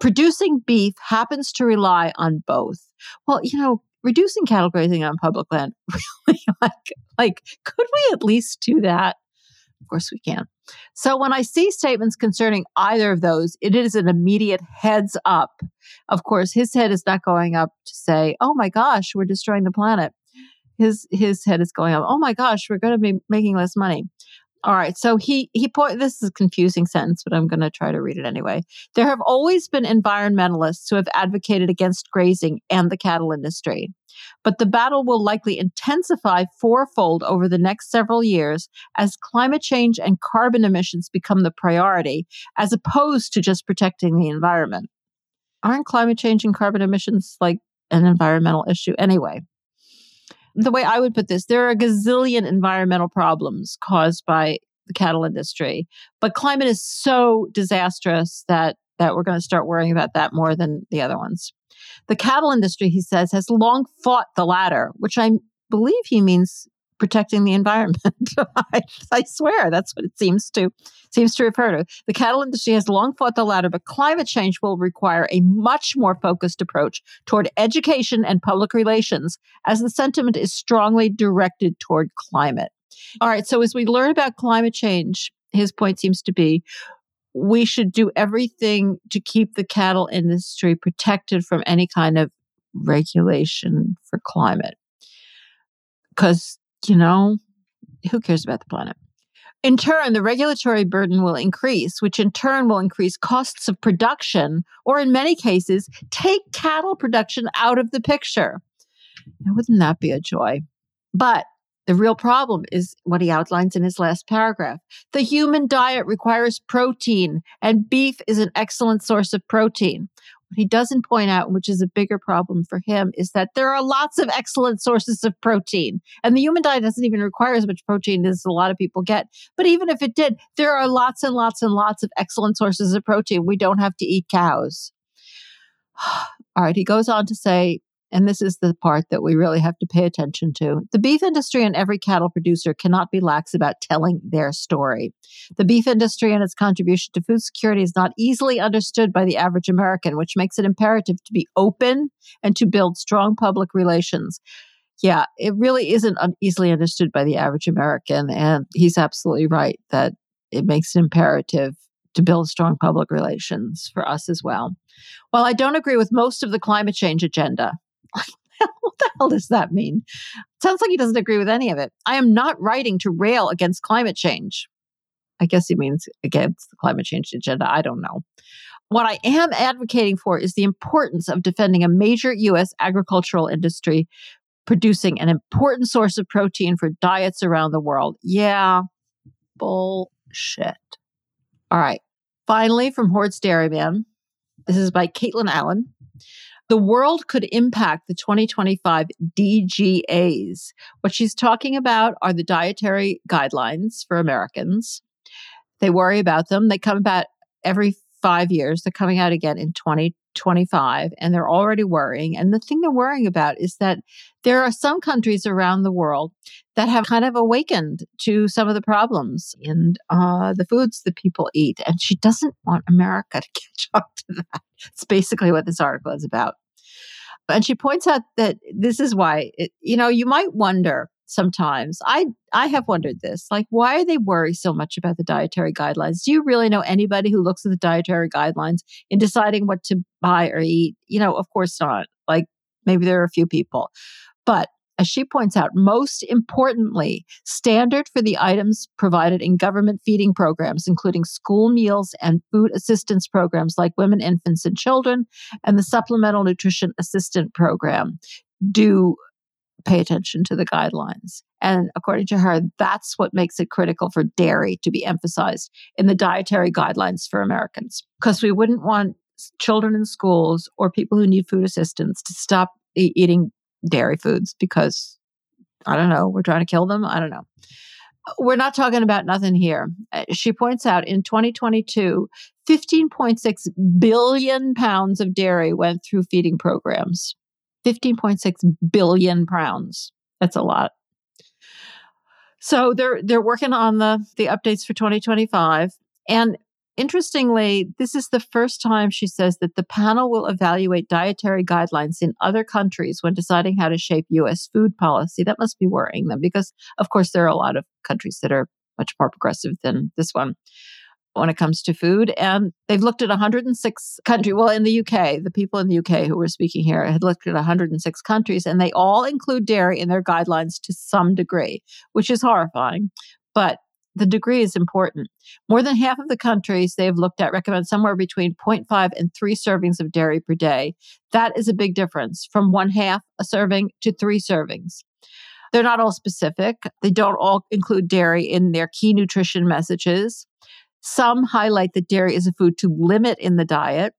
Producing beef happens to rely on both. Well, you know, reducing cattle grazing on public land [LAUGHS] really like like could we at least do that of course we can so when i see statements concerning either of those it is an immediate heads up. Of course his head is not going up to say oh my gosh we're destroying the planet. His his head is going up oh my gosh we're going to be making less money all right. So he he point this is a confusing sentence, but I'm going to try to read it anyway. There have always been environmentalists who have advocated against grazing and the cattle industry. But the battle will likely intensify fourfold over the next several years as climate change and carbon emissions become the priority, as opposed to just protecting the environment. Aren't climate change and carbon emissions like an environmental issue anyway? The way I would put this, there are a gazillion environmental problems caused by the cattle industry, but climate is so disastrous that that we're going to start worrying about that more than the other ones. The cattle industry, he says, has long fought the latter, which I believe he means protecting the environment. [LAUGHS] I, I, swear that's what it seems to seems to refer to. The cattle industry has long fought the latter, but climate change will require a much more focused approach toward education and public relations, as the sentiment is strongly directed toward climate. All right, so as we learn about climate change, his point seems to be we should do everything to keep the cattle industry protected from any kind of regulation for climate because you know, who cares about the planet? In turn, the regulatory burden will increase, which in turn will increase costs of production, or in many cases, take cattle production out of the picture. Now, wouldn't that be a joy? But the real problem is what he outlines in his last paragraph. The human diet requires protein, and beef is an excellent source of protein. What he doesn't point out, which is a bigger problem for him, is that there are lots of excellent sources of protein. And the human diet doesn't even require as much protein as a lot of people get. But even if it did, there are lots and lots and lots of excellent sources of protein. We don't have to eat cows. [SIGHS] All right, he goes on to say and this is the part that we really have to pay attention to. The beef industry and every cattle producer cannot be lax about telling their story. The beef industry and its contribution to food security is not easily understood by the average American, which makes it imperative to be open and to build strong public relations. Yeah, it really isn't easily understood by the average American. And he's absolutely right that it makes it imperative to build strong public relations for us as well. While I don't agree with most of the climate change agenda, [LAUGHS] what the hell does that mean? Sounds like he doesn't agree with any of it. I am not writing to rail against climate change. I guess he means against the climate change agenda. I don't know. What I am advocating for is the importance of defending a major U.S. agricultural industry producing an important source of protein for diets around the world. Yeah, bullshit. All right. Finally, from Hoard's Dairyman, this is by Katelyn Allen. The world could impact the 2025 DGAs. What she's talking about are the dietary guidelines for Americans. They worry about them. They come about every five years. They're coming out again in 2025, and they're already worrying. And the thing they're worrying about is that there are some countries around the world that have kind of awakened to some of the problems in uh, the foods that people eat. And she doesn't want America to [LAUGHS] catch up to that. It's basically what this article is about. And she points out that this is why, it, you know, you might wonder sometimes. I I have wondered this. Like why are they worry so much about the dietary guidelines? Do you really know anybody who looks at the dietary guidelines in deciding what to buy or eat? You know, of course not. Like maybe there are a few people. But as she points out, most importantly, standard for the items provided in government feeding programs, including school meals and food assistance programs like Women, Infants, and Children, and the Supplemental Nutrition Assistant Program, do pay attention to the guidelines. And according to her, that's what makes it critical for dairy to be emphasized in the dietary guidelines for Americans. Because we wouldn't want children in schools or people who need food assistance to stop e- eating dairy foods because I don't know, we're trying to kill them. I don't know. We're not talking about nothing here. Uh, She points out in 2022, 15.6 billion pounds of dairy went through feeding programs. 15.6 billion pounds. That's a lot. So they're they're working on the the updates for 2025 and Interestingly, this is the first time she says that the panel will evaluate dietary guidelines in other countries when deciding how to shape U.S. food policy. That must be worrying them because, of course, there are a lot of countries that are much more progressive than this one when it comes to food. And they've looked at 106 countries. Well, in the UK, the people in the UK who were speaking here had looked at 106 countries, and they all include dairy in their guidelines to some degree, which is horrifying. But the degree is important. More than half of the countries they have looked at recommend somewhere between 0.5 and 3 servings of dairy per day. That is a big difference from one half a serving to three servings. They're not all specific. They don't all include dairy in their key nutrition messages. Some highlight that dairy is a food to limit in the diet.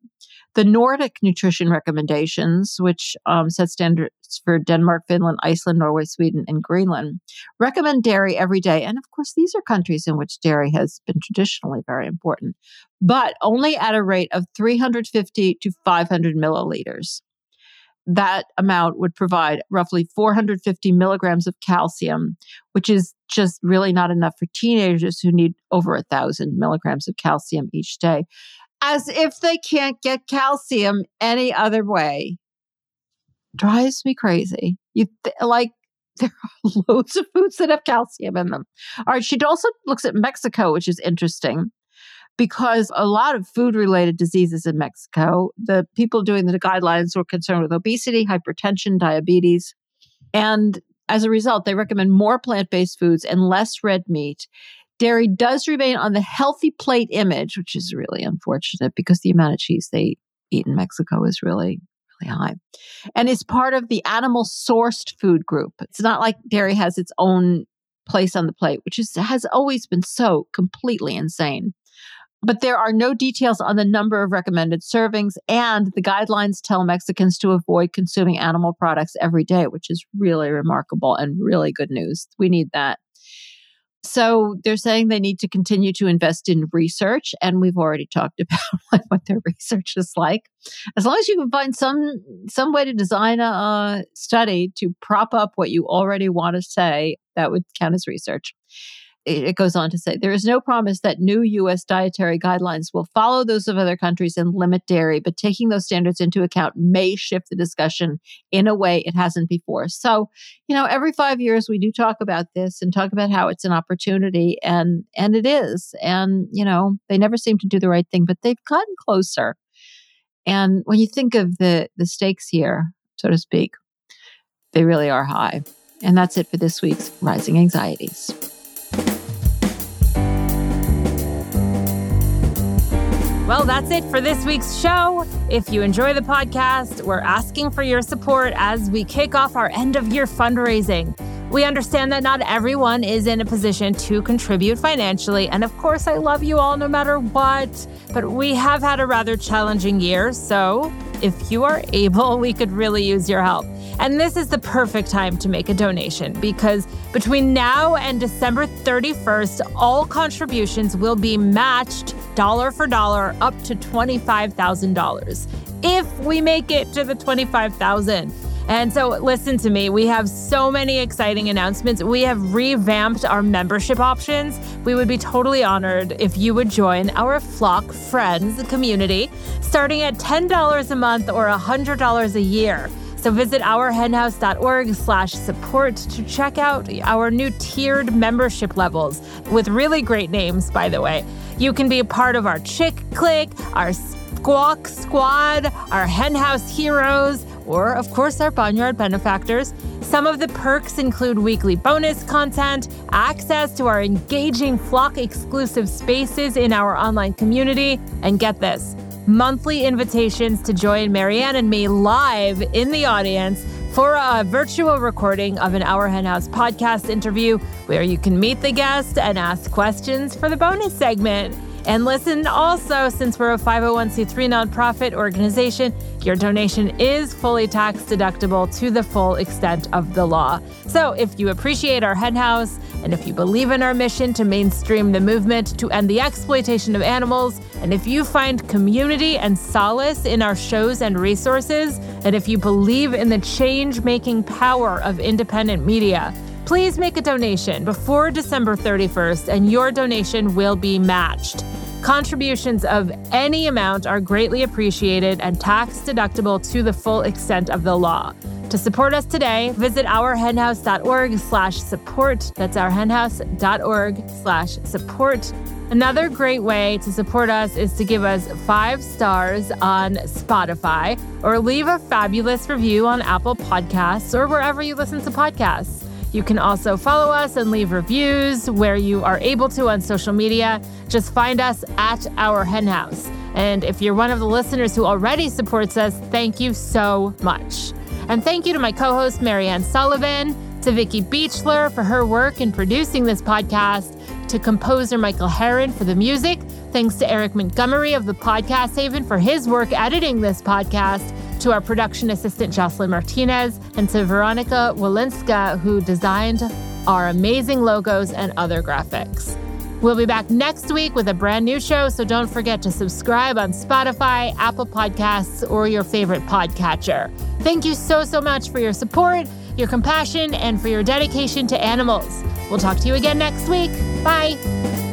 The Nordic nutrition recommendations, which um, set standards for Denmark, Finland, Iceland, Norway, Sweden, and Greenland, recommend dairy every day. And of course, these are countries in which dairy has been traditionally very important, but only at a rate of 350 to 500 milliliters. That amount would provide roughly 450 milligrams of calcium, which is just really not enough for teenagers who need over a thousand milligrams of calcium each day as if they can't get calcium any other way. Drives me crazy. You th- like [LAUGHS] there are loads of foods that have calcium in them. All right, she also looks at Mexico, which is interesting because a lot of food related diseases in Mexico, the people doing the guidelines were concerned with obesity, hypertension, diabetes. And as a result, they recommend more plant based foods and less red meat. Dairy does remain on the healthy plate image, which is really unfortunate because the amount of cheese they eat in Mexico is really, really high. And is part of the animal sourced food group. It's not like dairy has its own place on the plate, which is, has always been so completely insane. But there are no details on the number of recommended servings, and the guidelines tell Mexicans to avoid consuming animal products every day, which is really remarkable and really good news. We need that. So they're saying they need to continue to invest in research, and we've already [LAUGHS] talked about what their research is like. As long as you can find some some way to design a uh, study to prop up what you already want to say, that would count as research it goes on to say there is no promise that new U.S. dietary guidelines will follow those of other countries and limit dairy, but taking those standards into account may shift the discussion in a way it hasn't before. So, you know, every five years we do talk about this and talk about how it's an opportunity, and and it is. And you know, they never seem to do the right thing, but they've gotten closer. And when you think of the the stakes here, so to speak, they really are high. And that's it for this week's Rising Anxieties. Well, that's it for this week's show. If you enjoy the podcast, we're asking for your support as we kick off our end of year fundraising. We understand that not everyone is in a position to contribute financially. And of course, I love you all no matter what. But we have had a rather challenging year. So if you are able, [LAUGHS] we could really use your help. And this is the perfect time to make a donation because between now and December 31st, all contributions will be matched dollar for dollar up to $25,000 if we make it to the 25,000. And so, listen to me. We have so many exciting announcements. We have revamped our membership options. We would be totally honored if you would join our Flock Friends community, starting at $10 a month or $100 a year. So visit ourhenhouse.org slash support to check out our new tiered membership levels with really great names, by the way. You can be a part of our Chick Click, our Squawk Squad, our Henhouse Heroes, or of course our Barnyard Benefactors. Some of the perks include weekly bonus content, access to our engaging flock exclusive spaces in our online community, and get this monthly invitations to join Marianne and me live in the audience for a virtual recording of an Our Hen House podcast interview where you can meet the guest and ask questions for the bonus segment. And listen also, since we're a 501c3 nonprofit organization, your donation is fully tax deductible to the full extent of the law. So if you appreciate our hen house and if you believe in our mission to mainstream the movement to end the exploitation of animals, and if you find community and solace in our shows and resources, and if you believe in the change making power of independent media, Please make a donation before December 31st, and your donation will be matched. Contributions of any amount are greatly appreciated and tax deductible to the full extent of the law. To support us today, visit ourhenhouse.org slash support. That's ourhenhouse.org slash support. Another great way to support us is to give us five stars on Spotify or leave a fabulous review on Apple Podcasts or wherever you listen to podcasts. You can also follow us and leave reviews where you are able to on social media. Just find us at Our Hen House. And if you're one of the listeners who already supports us, thank you so much. And thank you to my co host, Marianne Sullivan, to Vicki Beechler for her work in producing this podcast, to composer Michael Herron for the music. Thanks to Eric Montgomery of the Podcast Haven for his work editing this podcast to our production assistant, Jocelyn Martinez, and to Veronica Walinska, who designed our amazing logos and other graphics. We'll be back next week with a brand new show, so don't forget to subscribe on Spotify, Apple Podcasts, or your favorite podcatcher. Thank you so, so much for your support, your compassion, and for your dedication to animals. We'll talk to you again next week. Bye.